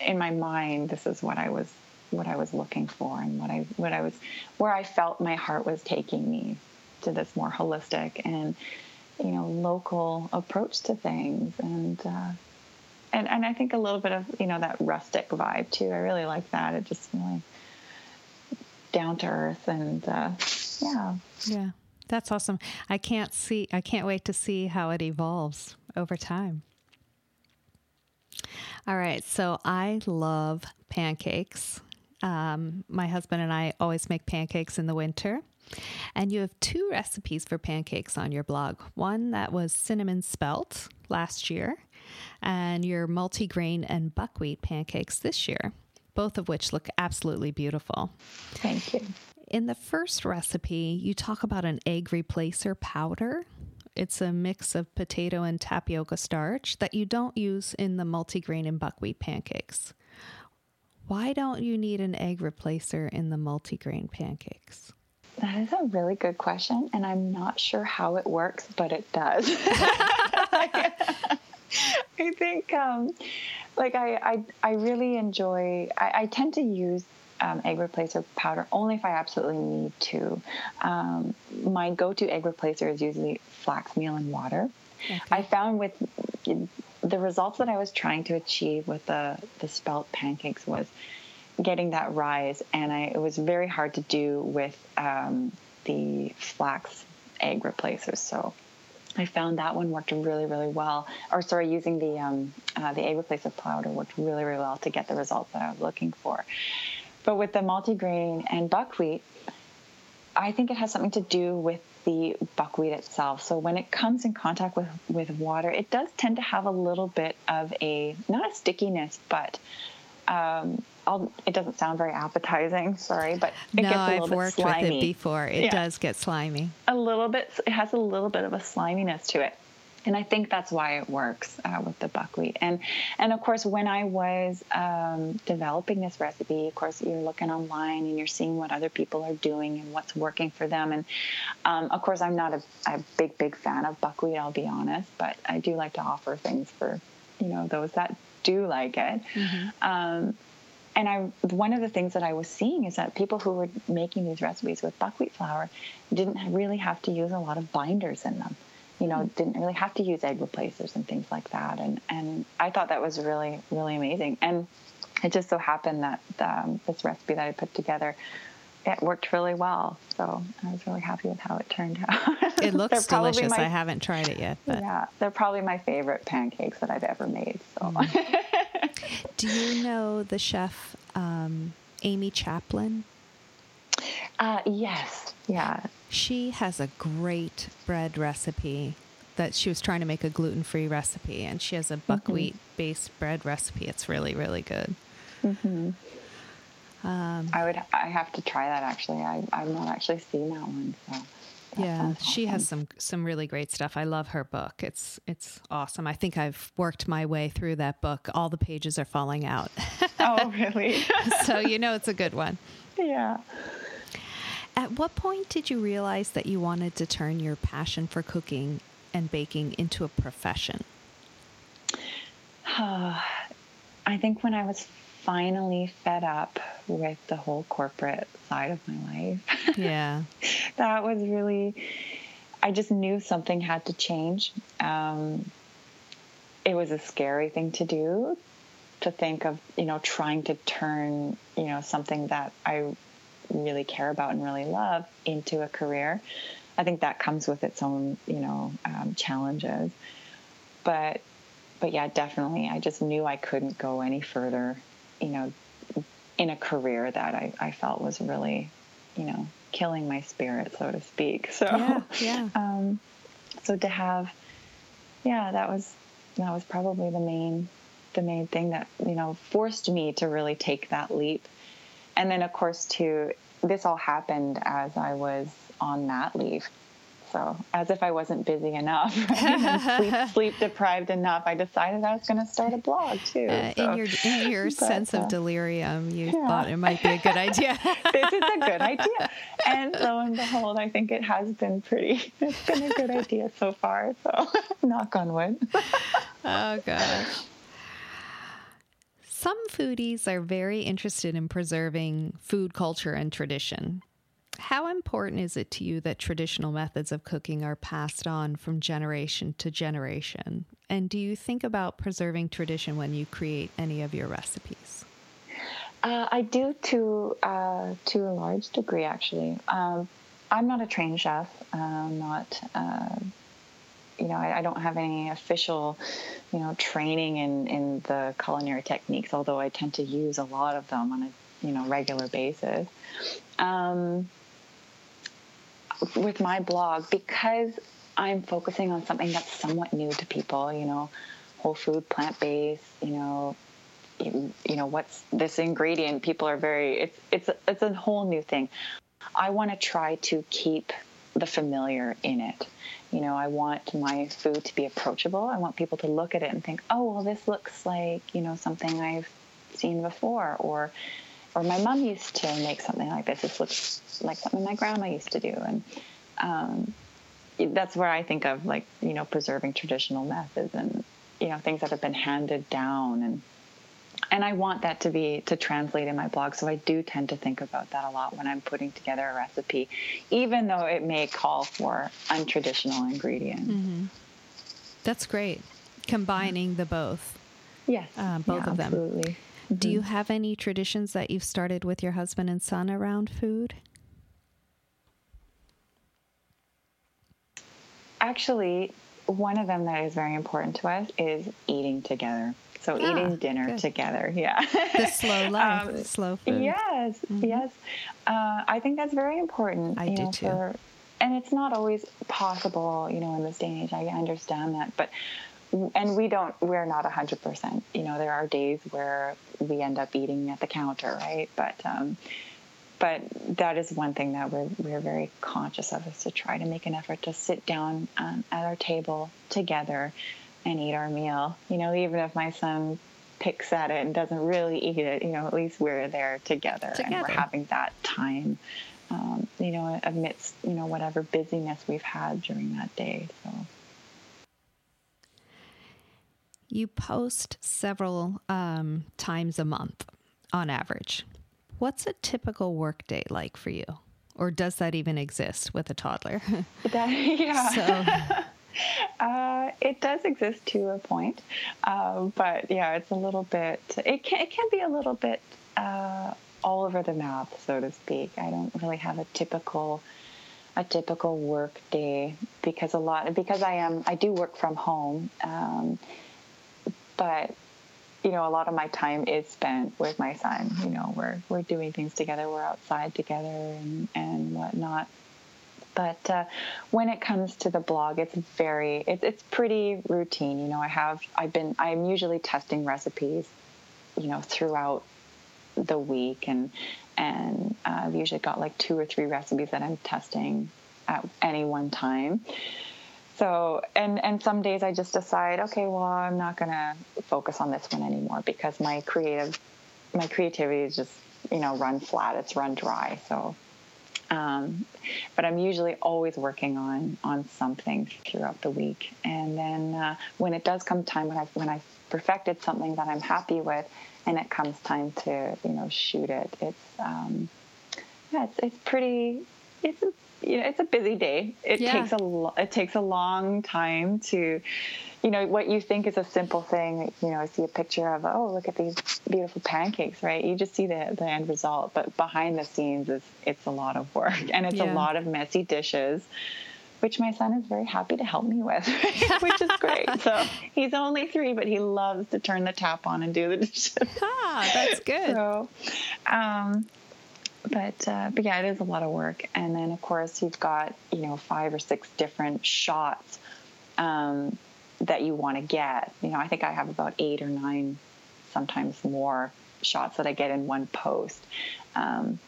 in my mind, this is what I was what I was looking for, and what I what I was where I felt my heart was taking me to this more holistic and you know local approach to things and uh, and and I think a little bit of you know that rustic vibe too. I really like that. It just really down to earth and uh, yeah. Yeah, that's awesome. I can't see. I can't wait to see how it evolves over time. All right, so I love pancakes. Um, my husband and I always make pancakes in the winter. And you have two recipes for pancakes on your blog one that was cinnamon spelt last year, and your multigrain and buckwheat pancakes this year, both of which look absolutely beautiful. Thank you. In the first recipe, you talk about an egg replacer powder. It's a mix of potato and tapioca starch that you don't use in the multigrain and buckwheat pancakes. Why don't you need an egg replacer in the multigrain pancakes? That is a really good question, and I'm not sure how it works, but it does. I think, um, like, I, I, I, really enjoy, I, I tend to use um, egg replacer powder only if I absolutely need to. Um, my go to egg replacer is usually flax meal and water. Okay. I found with the results that I was trying to achieve with the, the spelt pancakes was getting that rise, and I, it was very hard to do with um, the flax egg replacers. So I found that one worked really, really well. Or sorry, using the um, uh, the egg replacement powder worked really, really well to get the results that I was looking for. But with the multigrain and buckwheat, I think it has something to do with the buckwheat itself. So when it comes in contact with, with water, it does tend to have a little bit of a not a stickiness, but um, I'll, it doesn't sound very appetizing. Sorry, but it no, gets a little I've bit worked slimy. with it before. It yeah. does get slimy. A little bit. It has a little bit of a sliminess to it, and I think that's why it works uh, with the buckwheat. And and of course, when I was um, developing this recipe, of course, you're looking online and you're seeing what other people are doing and what's working for them. And um, of course, I'm not a, a big big fan of buckwheat. I'll be honest, but I do like to offer things for you know those that do like it. Mm-hmm. Um, and I one of the things that I was seeing is that people who were making these recipes with buckwheat flour didn't really have to use a lot of binders in them. You know, mm-hmm. didn't really have to use egg replacers and things like that. And and I thought that was really really amazing. And it just so happened that um, this recipe that I put together it worked really well. So I was really happy with how it turned out. It looks delicious. My, I haven't tried it yet. But. Yeah, they're probably my favorite pancakes that I've ever made. So. Mm. Do you know the chef um, Amy Chaplin? Uh, yes. Yeah. She has a great bread recipe that she was trying to make a gluten free recipe, and she has a mm-hmm. buckwheat based bread recipe. It's really, really good. Mm-hmm. Um, I would. I have to try that. Actually, I, I've not actually seen that one. So yeah, she has some some really great stuff. I love her book. It's it's awesome. I think I've worked my way through that book. All the pages are falling out. oh, really? so you know it's a good one. Yeah. At what point did you realize that you wanted to turn your passion for cooking and baking into a profession? I think when I was finally fed up with the whole corporate side of my life. Yeah. that was really, I just knew something had to change. Um, it was a scary thing to do to think of, you know, trying to turn, you know, something that I really care about and really love into a career. I think that comes with its own, you know, um, challenges. But, but yeah, definitely, I just knew I couldn't go any further, you know, in a career that I, I felt was really, you know, killing my spirit, so to speak. So, yeah, yeah. Um, so to have, yeah, that was that was probably the main the main thing that you know forced me to really take that leap. And then, of course, to this all happened as I was on that leave. So, as if I wasn't busy enough, right? sleep, sleep, deprived enough, I decided I was going to start a blog too. Uh, so, in your in your but, sense of uh, delirium, you yeah. thought it might be a good idea. this is a good idea, and lo and behold, I think it has been pretty. It's been a good idea so far. So, knock on wood. oh gosh. Some foodies are very interested in preserving food culture and tradition. How important is it to you that traditional methods of cooking are passed on from generation to generation? And do you think about preserving tradition when you create any of your recipes? Uh, I do to uh, to a large degree, actually. Um, I'm not a trained chef. I'm not uh, you know, I, I, don't have any official, you know, training in, in the culinary techniques, although I tend to use a lot of them on a, you know, regular basis. Um, with my blog, because I'm focusing on something that's somewhat new to people, you know, whole food, plant based, you know, you, you know, what's this ingredient? People are very, it's, it's, it's a whole new thing. I want to try to keep the familiar in it. You know, I want my food to be approachable. I want people to look at it and think, "Oh, well, this looks like you know something I've seen before," or or my mom used to make something like this. This looks like something my grandma used to do, and um, that's where I think of like you know preserving traditional methods and you know things that have been handed down and and I want that to be to translate in my blog. So I do tend to think about that a lot when I'm putting together a recipe, even though it may call for untraditional ingredients. Mm-hmm. That's great, combining the both. Yes, uh, both yeah, of them. Absolutely. Mm-hmm. Do you have any traditions that you've started with your husband and son around food? Actually, one of them that is very important to us is eating together. So ah, eating dinner good. together, yeah. The slow life, um, slow food. Yes, mm-hmm. yes. Uh, I think that's very important. I do know, too. For, and it's not always possible, you know, in this day and age. I understand that, but and we don't. We're not hundred percent. You know, there are days where we end up eating at the counter, right? But um, but that is one thing that we're we're very conscious of is to try to make an effort to sit down um, at our table together and eat our meal. You know, even if my son picks at it and doesn't really eat it, you know, at least we're there together, together. and we're having that time. Um, you know, amidst you know whatever busyness we've had during that day. So. You post several um, times a month on average. What's a typical workday like for you? Or does that even exist with a toddler? that, yeah. So uh, it does exist to a point, uh, but yeah, it's a little bit. It can it can be a little bit uh, all over the map, so to speak. I don't really have a typical a typical work day because a lot because I am I do work from home, um, but you know a lot of my time is spent with my son. You know we're we're doing things together, we're outside together and and whatnot. But uh, when it comes to the blog, it's very it, it's pretty routine. You know, I have I've been I'm usually testing recipes, you know, throughout the week, and and uh, I've usually got like two or three recipes that I'm testing at any one time. So and and some days I just decide, okay, well I'm not gonna focus on this one anymore because my creative my creativity is just you know run flat. It's run dry. So um, but I'm usually always working on on something throughout the week. And then uh, when it does come time when I when I perfected something that I'm happy with, and it comes time to you know shoot it, it's um, yeah, it's it's pretty. It's you know it's a busy day. It yeah. takes a lo- it takes a long time to you know, what you think is a simple thing, you know, i see a picture of, oh, look at these beautiful pancakes, right? You just see the, the end result. But behind the scenes, is it's a lot of work and it's yeah. a lot of messy dishes, which my son is very happy to help me with, which is great. so he's only three, but he loves to turn the tap on and do the dishes. Ah, that's good. So, um, but uh, but yeah, it is a lot of work. And then of course you've got you know five or six different shots um, that you want to get. You know, I think I have about eight or nine, sometimes more shots that I get in one post. Um,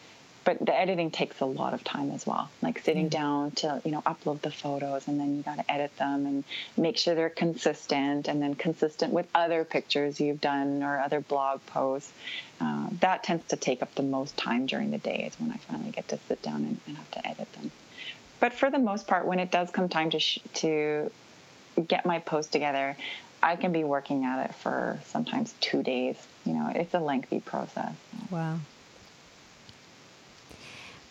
but the editing takes a lot of time as well. Like sitting mm-hmm. down to you know upload the photos and then you got to edit them and make sure they're consistent and then consistent with other pictures you've done or other blog posts. Uh, that tends to take up the most time during the day is when i finally get to sit down and, and have to edit them. But for the most part when it does come time to sh- to get my post together i can be working at it for sometimes two days. You know it's a lengthy process. Wow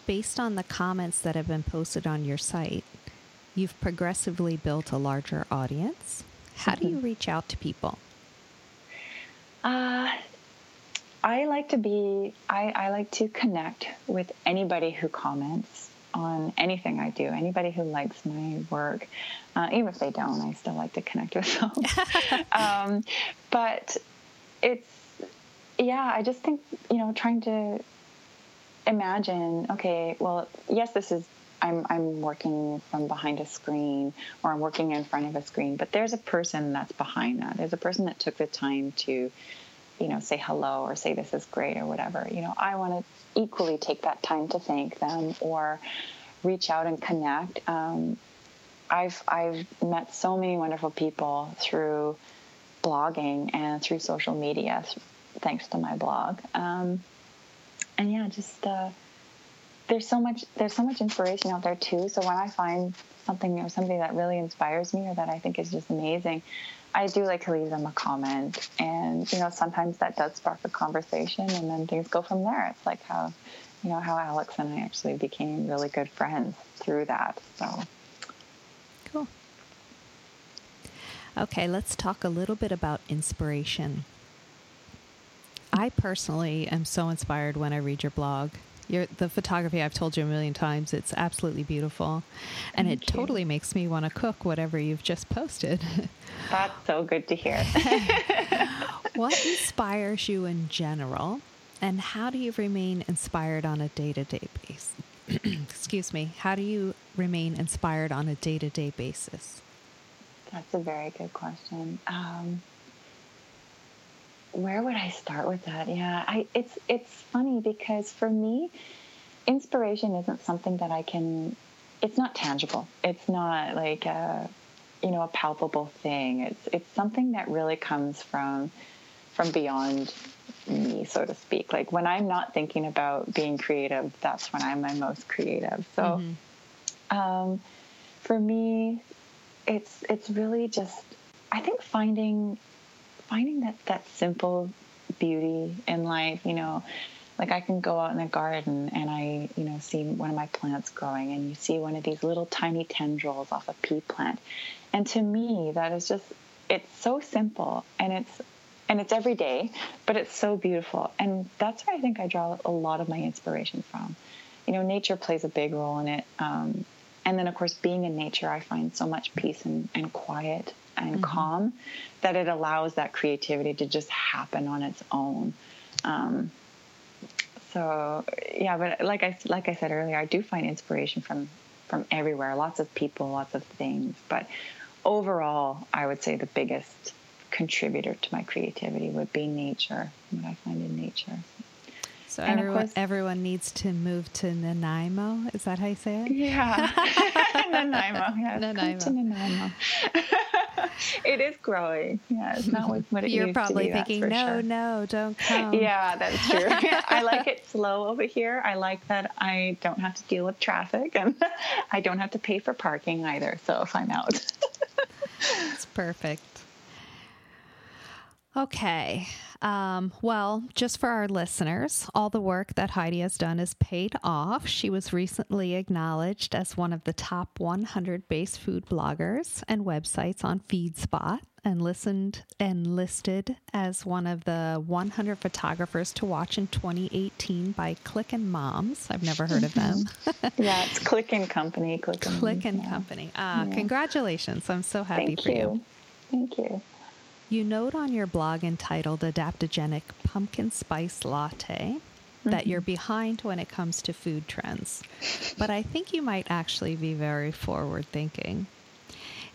based on the comments that have been posted on your site, you've progressively built a larger audience. How do you mm-hmm. reach out to people? Uh, I like to be, I, I like to connect with anybody who comments on anything I do, anybody who likes my work. Uh, even if they don't, I still like to connect with them. um, but it's, yeah, I just think, you know, trying to imagine, okay, well, yes, this is I'm I'm working from behind a screen or I'm working in front of a screen, but there's a person that's behind that. There's a person that took the time to, you know, say hello or say this is great or whatever. You know, I want to equally take that time to thank them or reach out and connect. Um, I've I've met so many wonderful people through blogging and through social media, thanks to my blog. Um, and yeah, just uh, there's so much there's so much inspiration out there too. So when I find something or somebody that really inspires me or that I think is just amazing, I do like to leave them a comment. And you know, sometimes that does spark a conversation, and then things go from there. It's like how you know how Alex and I actually became really good friends through that. So cool. Okay, let's talk a little bit about inspiration. I personally am so inspired when I read your blog. Your, the photography I've told you a million times, it's absolutely beautiful. And Thank it you. totally makes me want to cook whatever you've just posted. That's so good to hear. what inspires you in general? And how do you remain inspired on a day to day basis? Excuse me. How do you remain inspired on a day to day basis? That's a very good question. Um, where would I start with that? Yeah, I, it's it's funny because for me, inspiration isn't something that I can. It's not tangible. It's not like a, you know, a palpable thing. It's it's something that really comes from from beyond me, so to speak. Like when I'm not thinking about being creative, that's when I'm my most creative. So, mm-hmm. um, for me, it's it's really just I think finding finding that that simple beauty in life, you know, like I can go out in the garden and I, you know, see one of my plants growing and you see one of these little tiny tendrils off a pea plant. And to me, that is just it's so simple and it's and it's every day, but it's so beautiful. And that's where I think I draw a lot of my inspiration from. You know, nature plays a big role in it. Um, and then, of course, being in nature, I find so much peace and, and quiet and mm-hmm. calm that it allows that creativity to just happen on its own. Um, so yeah, but like I like I said earlier, I do find inspiration from from everywhere, lots of people, lots of things. But overall, I would say the biggest contributor to my creativity would be nature. What I find in nature. So and everyone, course, everyone needs to move to Nanaimo. Is that how you say it? Yeah, Nanaimo. Yeah, Nanaimo. to Nanaimo. it is growing. Yeah, it's not what it You're probably be, thinking, no, sure. no, don't come. Yeah, that's true. I like it slow over here. I like that I don't have to deal with traffic and I don't have to pay for parking either. So if I'm out, it's perfect. Okay. Um, well, just for our listeners, all the work that Heidi has done is paid off. She was recently acknowledged as one of the top 100 base food bloggers and websites on FeedSpot. and listened and listed as one of the 100 photographers to watch in 2018 by Clickin Moms. I've never heard of them. yeah, it's Click and Company. Click and, Click and yeah. Company. Ah, yeah. Congratulations. I'm so happy Thank for you. you. Thank you. You note on your blog entitled Adaptogenic Pumpkin Spice Latte mm-hmm. that you're behind when it comes to food trends. But I think you might actually be very forward thinking.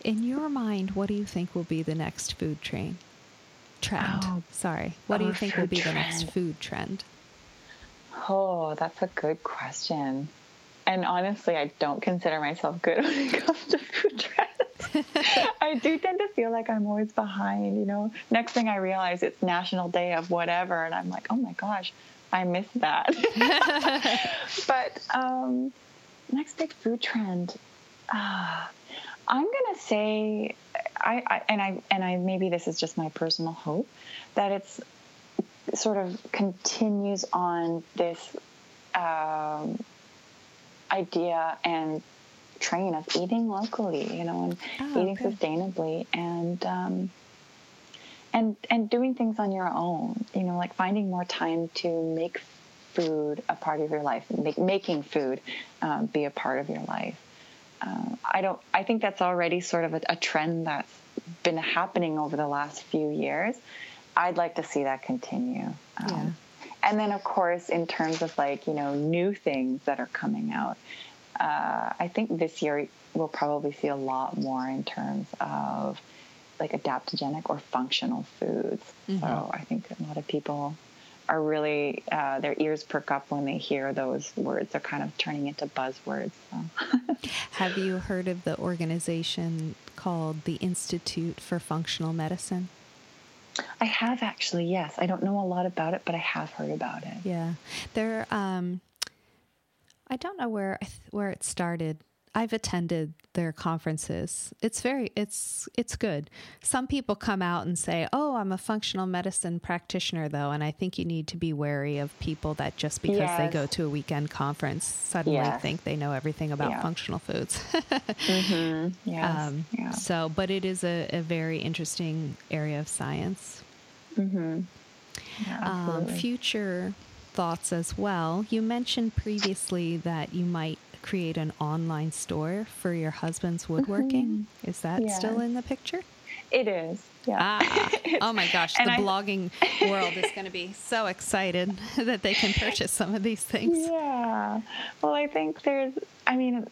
In your mind, what do you think will be the next food train? Trend. Oh, Sorry. What do you think will be trend. the next food trend? Oh, that's a good question. And honestly, I don't consider myself good when it comes to food trends. I do tend to feel like I'm always behind, you know. Next thing I realize it's National Day of whatever, and I'm like, oh my gosh, I missed that. but um, next big food trend. Uh, I'm going to say, I, I, and I and I maybe this is just my personal hope that it's sort of continues on this um, idea and train of eating locally, you know, and oh, eating okay. sustainably and um, and and doing things on your own, you know, like finding more time to make food a part of your life, make, making food um, be a part of your life uh, I don't. I think that's already sort of a, a, trend that's been happening over the last few years. I'd like to see that continue. Um, yeah. And then, of course, in terms of like you know new things that are coming out, uh, I think this year we'll probably see a lot more in terms of like adaptogenic or functional foods. Mm-hmm. So I think a lot of people are really uh, their ears perk up when they hear those words. They're kind of turning into buzzwords. So. Have you heard of the organization called the Institute for Functional Medicine? I have actually. Yes, I don't know a lot about it, but I have heard about it. Yeah, they're. Um, I don't know where where it started I've attended their conferences. It's very it's it's good. Some people come out and say, "Oh, I'm a functional medicine practitioner though." And I think you need to be wary of people that just because yes. they go to a weekend conference suddenly yes. think they know everything about yeah. functional foods. mm-hmm. yes. Um, yeah. So, but it is a, a, very interesting area of science. Mm-hmm. Yeah, um, future thoughts as well. You mentioned previously that you might create an online store for your husband's woodworking. Mm-hmm. Is that yeah. still in the picture? It is. Yeah. Ah, oh my gosh, the I, blogging world is going to be so excited that they can purchase some of these things. Yeah. Well, I think there's, I mean,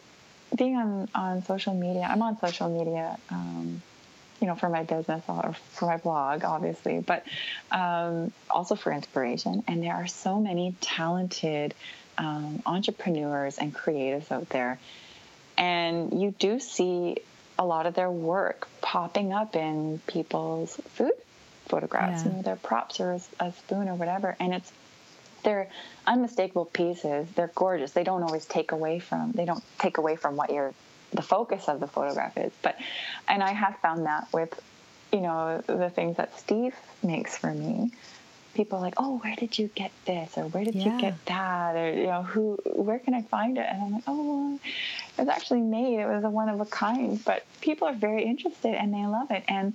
being on, on social media, I'm on social media, um, you know, for my business or for my blog, obviously, but um, also for inspiration. And there are so many talented um, entrepreneurs and creatives out there. And you do see a lot of their work popping up in people's food photographs, yeah. you know, their props or a, a spoon or whatever. And it's, they're unmistakable pieces. They're gorgeous. They don't always take away from, they don't take away from what your, the focus of the photograph is. But, and I have found that with, you know, the things that Steve makes for me people are like, oh, where did you get this? Or where did yeah. you get that? Or, you know, who, where can I find it? And I'm like, oh, it was actually made. It was a one of a kind. But people are very interested and they love it. And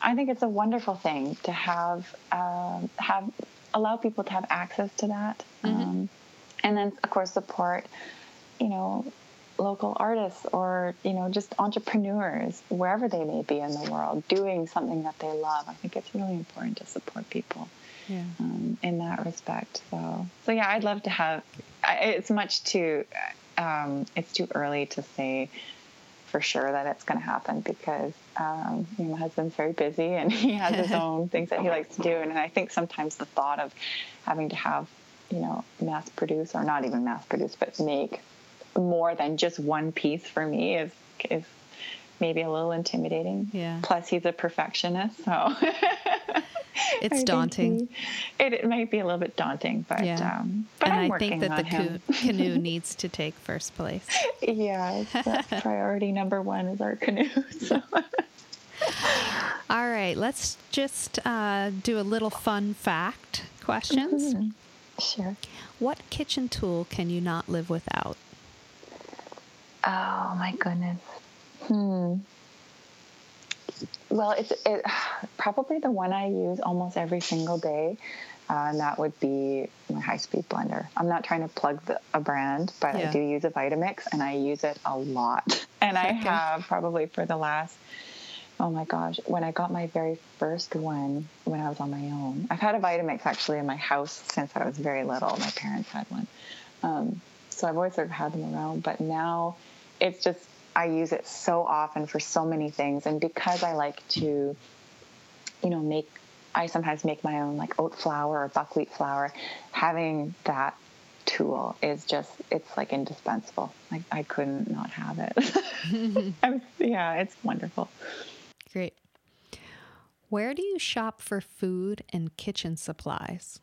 I think it's a wonderful thing to have, um, have, allow people to have access to that. Mm-hmm. Um, and then, of course, support, you know, local artists or you know just entrepreneurs wherever they may be in the world doing something that they love i think it's really important to support people yeah. um, in that respect. So, so yeah, I'd love to have. It's much too. Um, it's too early to say for sure that it's going to happen because um, you know, my husband's very busy and he has his own things that he likes to do. And I think sometimes the thought of having to have, you know, mass produce or not even mass produce, but make more than just one piece for me is is maybe a little intimidating. Yeah. Plus, he's a perfectionist, so it's daunting. He, it, it, might be a little bit daunting, but yeah. Um, but and I'm i think that the ca- canoe needs to take first place. Yeah, that's priority number one is our canoe. So. All right, let's just uh, do a little fun fact questions. Mm-hmm. Sure. What kitchen tool can you not live without? Oh my goodness. Hmm. Well, it's it, probably the one I use almost every single day. Uh, and that would be my high speed blender. I'm not trying to plug the, a brand, but yeah. I do use a Vitamix and I use it a lot. And I have probably for the last, oh my gosh, when I got my very first one when I was on my own. I've had a Vitamix actually in my house since I was very little. My parents had one. Um, so I've always sort of had them around, but now it's just, I use it so often for so many things. And because I like to, you know, make I sometimes make my own like oat flour or buckwheat flour. Having that tool is just it's like indispensable. Like I couldn't not have it. yeah, it's wonderful. Great. Where do you shop for food and kitchen supplies?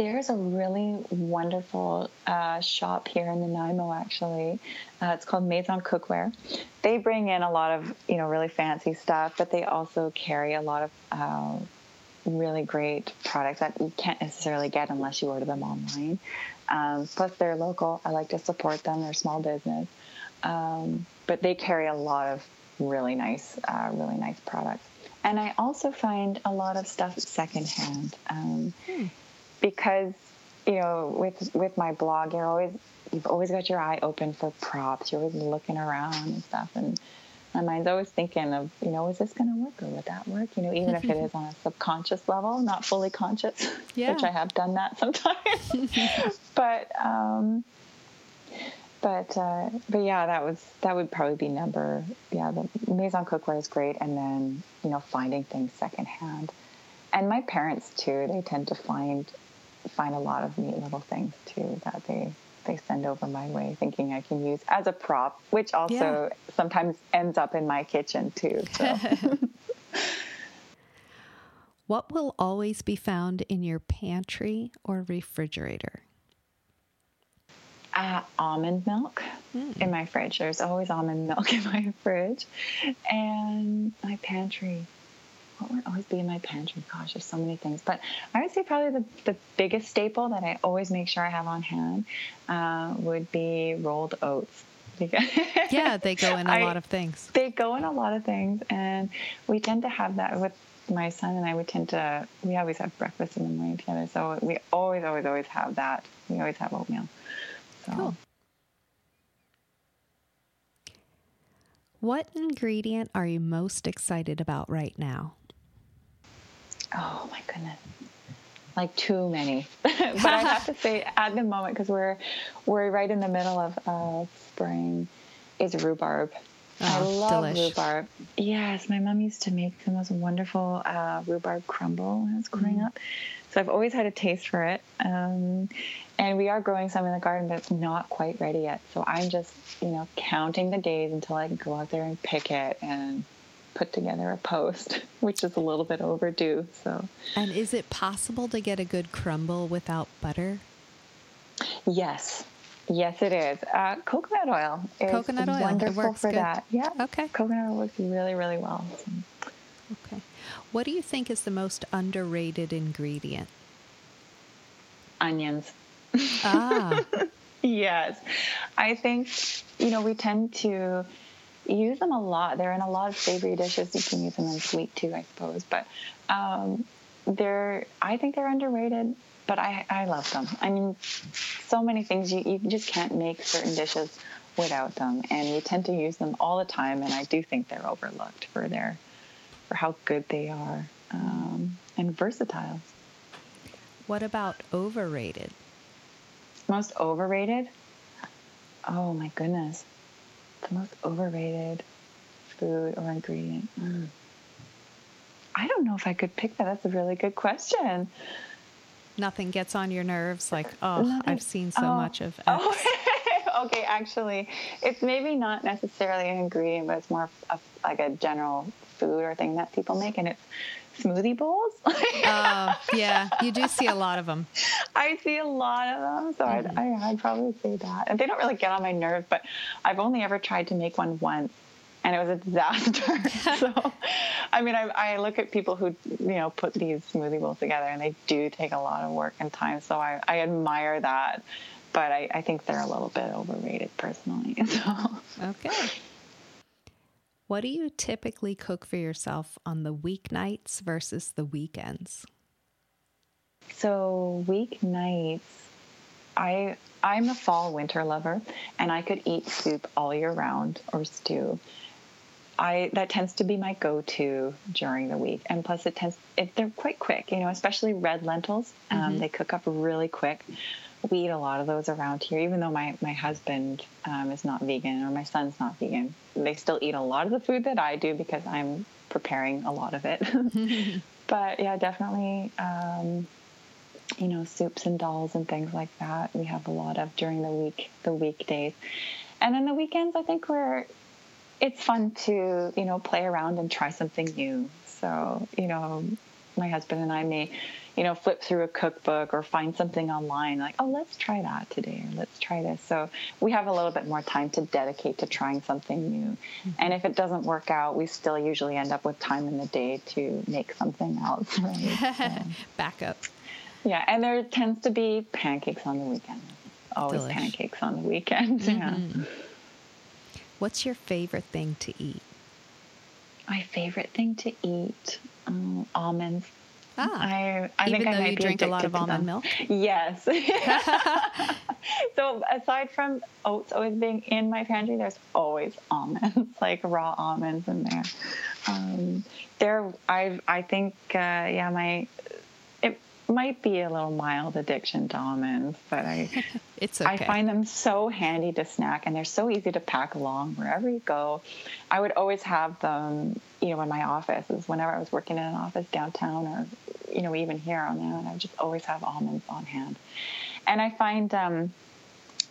There's a really wonderful uh, shop here in Nanaimo, actually. Uh, it's called Maison Cookware. They bring in a lot of, you know, really fancy stuff, but they also carry a lot of uh, really great products that you can't necessarily get unless you order them online. Um, plus, they're local. I like to support them. They're small business, um, but they carry a lot of really nice, uh, really nice products. And I also find a lot of stuff secondhand. Um, hmm because you know with with my blog you're always you've always got your eye open for props you're always looking around and stuff and my mind's always thinking of you know is this going to work or would that work you know even if it is on a subconscious level not fully conscious yeah. which i have done that sometimes but um but uh, but yeah, that was that would probably be number yeah. The Maison cookware is great, and then you know finding things secondhand, and my parents too. They tend to find find a lot of neat little things too that they they send over my way thinking I can use as a prop, which also yeah. sometimes ends up in my kitchen too. So. what will always be found in your pantry or refrigerator? Uh, almond milk mm. in my fridge. There's always almond milk in my fridge. And my pantry what would always be in my pantry? Gosh, there's so many things. But I would say probably the, the biggest staple that I always make sure I have on hand uh, would be rolled oats. yeah, they go in a I, lot of things. They go in a lot of things. And we tend to have that with my son and I. We tend to, we always have breakfast in the morning together. So we always, always, always have that. We always have oatmeal. So. Cool. What ingredient are you most excited about right now? Oh my goodness. Like too many, but I have to say at the moment because we're we're right in the middle of uh, spring, is rhubarb. Oh, I love delish. rhubarb. Yes, my mom used to make the most wonderful uh, rhubarb crumble when I was growing mm. up. So I've always had a taste for it. Um, and we are growing some in the garden, but it's not quite ready yet. So I'm just, you know, counting the days until I can go out there and pick it and put together a post, which is a little bit overdue. So, and is it possible to get a good crumble without butter? Yes, yes, it is. Uh, coconut oil is coconut oil. wonderful for good. that. Yeah. Okay. Coconut oil works really, really well. Okay. What do you think is the most underrated ingredient? Onions. Ah. yes. I think, you know, we tend to use them a lot. They're in a lot of savory dishes. You can use them in sweet too, I suppose. But um, they're, I think they're underrated. But I, I love them. I mean, so many things you, you just can't make certain dishes without them, and we tend to use them all the time. And I do think they're overlooked for their, for how good they are, um, and versatile. What about overrated? Most overrated? Oh my goodness the most overrated food or ingredient? Mm. I don't know if I could pick that. That's a really good question. Nothing gets on your nerves like, oh, Nothing. I've seen so oh. much of X. Oh. okay, actually, it's maybe not necessarily an ingredient, but it's more of like a general food or thing that people make, and it's smoothie bowls. uh, yeah, you do see a lot of them. I see a lot of them, so mm-hmm. I'd, I, would probably say that. And they don't really get on my nerves, but I've only ever tried to make one once, and it was a disaster. so, I mean, I, I, look at people who you know put these smoothie bowls together, and they do take a lot of work and time. So I, I admire that, but I, I think they're a little bit overrated personally. So. Okay. What do you typically cook for yourself on the weeknights versus the weekends? So weeknights, I I'm a fall winter lover, and I could eat soup all year round or stew. I that tends to be my go-to during the week, and plus it tends it, they're quite quick, you know, especially red lentils. Um, mm-hmm. They cook up really quick. We eat a lot of those around here, even though my my husband um, is not vegan or my son's not vegan. They still eat a lot of the food that I do because I'm preparing a lot of it. but yeah, definitely. Um, you know, soups and dals and things like that. We have a lot of during the week, the weekdays. And then the weekends, I think we're, it's fun to, you know, play around and try something new. So, you know, my husband and I may, you know, flip through a cookbook or find something online like, oh, let's try that today or let's try this. So we have a little bit more time to dedicate to trying something new. Mm-hmm. And if it doesn't work out, we still usually end up with time in the day to make something else. Right? So. Backup. Yeah, and there tends to be pancakes on the weekend. Always Delish. pancakes on the weekend. Mm-hmm. Yeah. What's your favorite thing to eat? My favorite thing to eat um, almonds. Ah, I, I even think I you drink a lot of almond milk. Yes. so aside from oats always being in my pantry, there's always almonds, like raw almonds in there. Um, there, I I think uh, yeah, my might be a little mild addiction to almonds, but I it's okay. I find them so handy to snack and they're so easy to pack along wherever you go. I would always have them, you know, in my offices whenever I was working in an office downtown or you know even here on that. I would just always have almonds on hand. And I find um,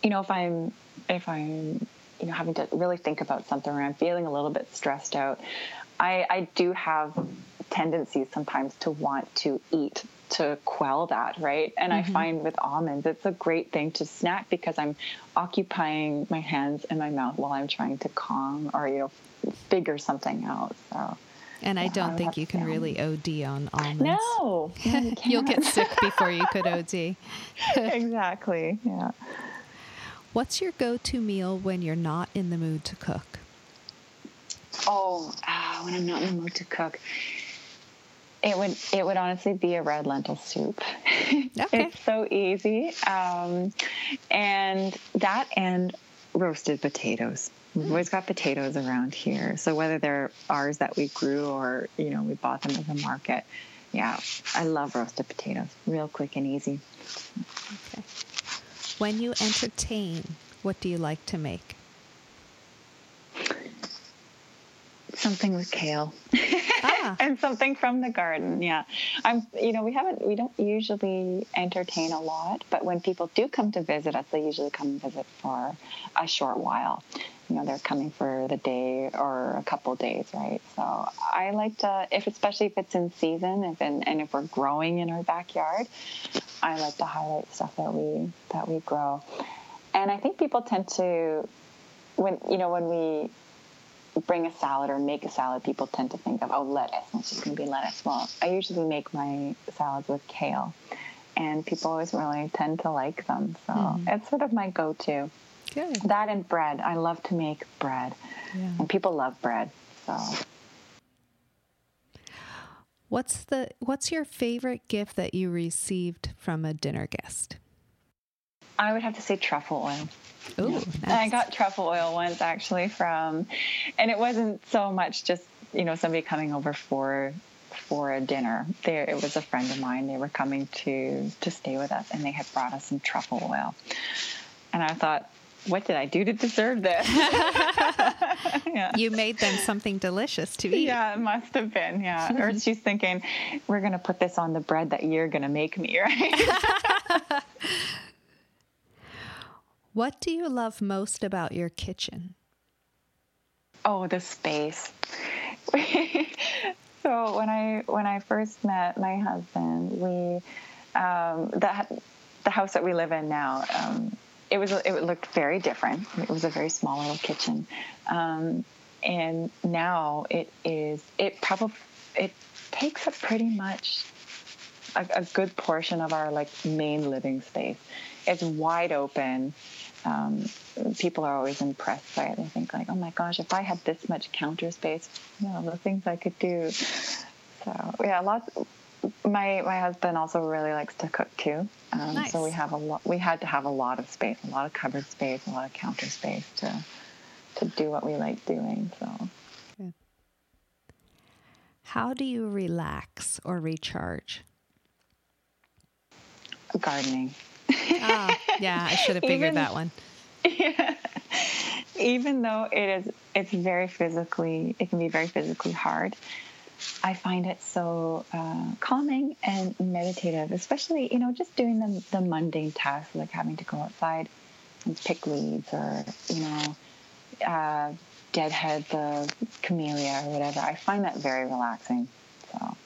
you know if I'm if I'm you know having to really think about something or I'm feeling a little bit stressed out, I, I do have tendencies sometimes to want to eat to quell that, right? And mm-hmm. I find with almonds, it's a great thing to snack because I'm occupying my hands and my mouth while I'm trying to calm or, you know, figure something out. So. And I don't I think you can really OD on almonds. No, you will get sick before you could OD. exactly. Yeah. What's your go-to meal when you're not in the mood to cook? Oh, uh, when I'm not in the mood to cook, it would it would honestly be a red lentil soup. Okay. it's so easy, um, and that and roasted potatoes. We've always got potatoes around here, so whether they're ours that we grew or you know we bought them at the market, yeah, I love roasted potatoes. Real quick and easy. Okay. When you entertain, what do you like to make? Something with kale. Ah. and something from the garden. Yeah. I'm, you know, we haven't, we don't usually entertain a lot, but when people do come to visit us, they usually come visit for a short while. You know, they're coming for the day or a couple days, right? So I like to, if especially if it's in season, if in, and if we're growing in our backyard, I like to highlight stuff that we that we grow. And I think people tend to, when you know, when we bring a salad or make a salad, people tend to think of, oh, lettuce. It's just going to be lettuce. Well, I usually make my salads with kale, and people always really tend to like them. So mm-hmm. it's sort of my go to. Good. That and bread. I love to make bread, yeah. and people love bread. So. What's the what's your favorite gift that you received from a dinner guest? I would have to say truffle oil. Ooh, nice. I got truffle oil once actually from, and it wasn't so much just you know somebody coming over for for a dinner. There, it was a friend of mine. They were coming to to stay with us, and they had brought us some truffle oil. And I thought, what did I do to deserve this? yeah. You made them something delicious to eat. Yeah, it must have been. Yeah. or she's thinking, we're going to put this on the bread that you're going to make me, right? What do you love most about your kitchen? Oh, the space. so when I when I first met my husband, we um, that the house that we live in now. Um, it was it looked very different. It was a very small little kitchen, um, and now it is. It probably it takes up pretty much a, a, good portion of our like main living space it's wide open. Um, people are always impressed by it. They think like, oh my gosh, if I had this much counter space, you know, the things I could do. So yeah, lots. My my husband also really likes to cook too. Um, nice. So we have a lot. We had to have a lot of space, a lot of cupboard space, a lot of counter space to to do what we like doing. So. How do you relax or recharge? Gardening. Oh, yeah, I should have figured Even, that one. Yeah. Even though it is, it's very physically, it can be very physically hard. I find it so uh, calming and meditative, especially, you know, just doing the, the mundane tasks like having to go outside and pick weeds or, you know, uh, deadhead the camellia or whatever. I find that very relaxing. So,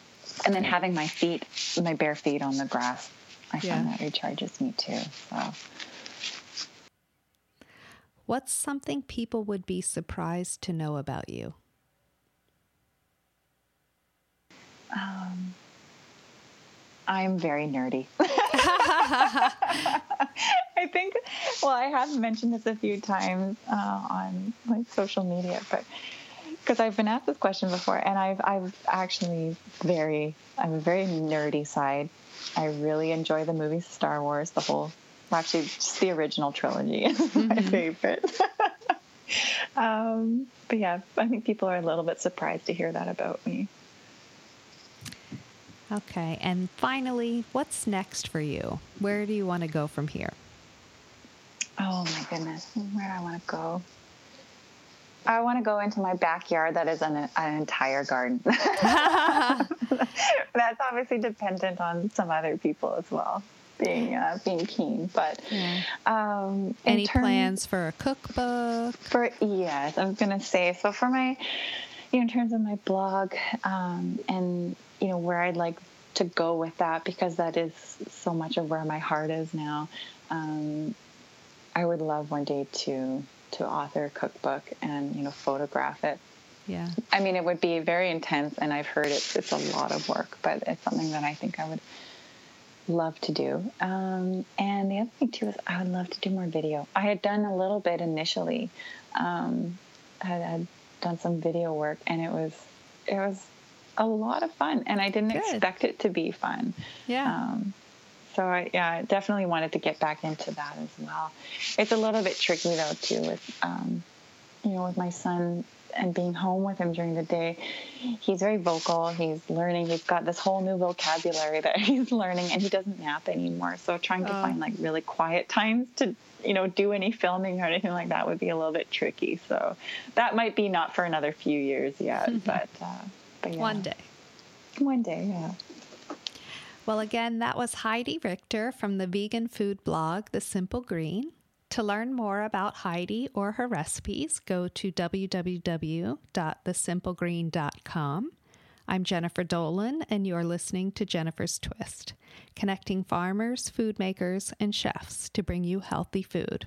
and then having my feet, my bare feet on the grass, I yeah. find that recharges me too. So. What's something people would be surprised to know about you? Um, I'm very nerdy. I think, well, I have mentioned this a few times uh, on like social media, but because I've been asked this question before, and I've I've actually very I'm a very nerdy side. I really enjoy the movies Star Wars, the whole well, actually just the original trilogy is mm-hmm. my favorite. um, but yeah, I think people are a little bit surprised to hear that about me. Okay, and finally, what's next for you? Where do you want to go from here? Oh my goodness, where do I want to go? I want to go into my backyard that is an, an entire garden. That's obviously dependent on some other people as well being uh, being keen. But yeah. um, any term, plans for a cookbook? For yes, I was gonna say so for my you know in terms of my blog um, and you know where I'd like to go with that because that is so much of where my heart is now. Um, I would love one day to to author a cookbook and you know photograph it. Yeah. I mean, it would be very intense, and I've heard it's it's a lot of work, but it's something that I think I would love to do. Um, and the other thing too is I would love to do more video. I had done a little bit initially. Um, I had done some video work, and it was it was a lot of fun, and I didn't Good. expect it to be fun. Yeah. Um, so I, yeah, I definitely wanted to get back into that as well. It's a little bit tricky though too with, um, you know, with my son and being home with him during the day. He's very vocal. He's learning. He's got this whole new vocabulary that he's learning, and he doesn't nap anymore. So trying to oh. find like really quiet times to you know do any filming or anything like that would be a little bit tricky. So that might be not for another few years yet, but uh, but yeah. one day. One day, yeah. Well, again, that was Heidi Richter from the vegan food blog, The Simple Green. To learn more about Heidi or her recipes, go to www.thesimplegreen.com. I'm Jennifer Dolan, and you're listening to Jennifer's Twist, connecting farmers, food makers, and chefs to bring you healthy food.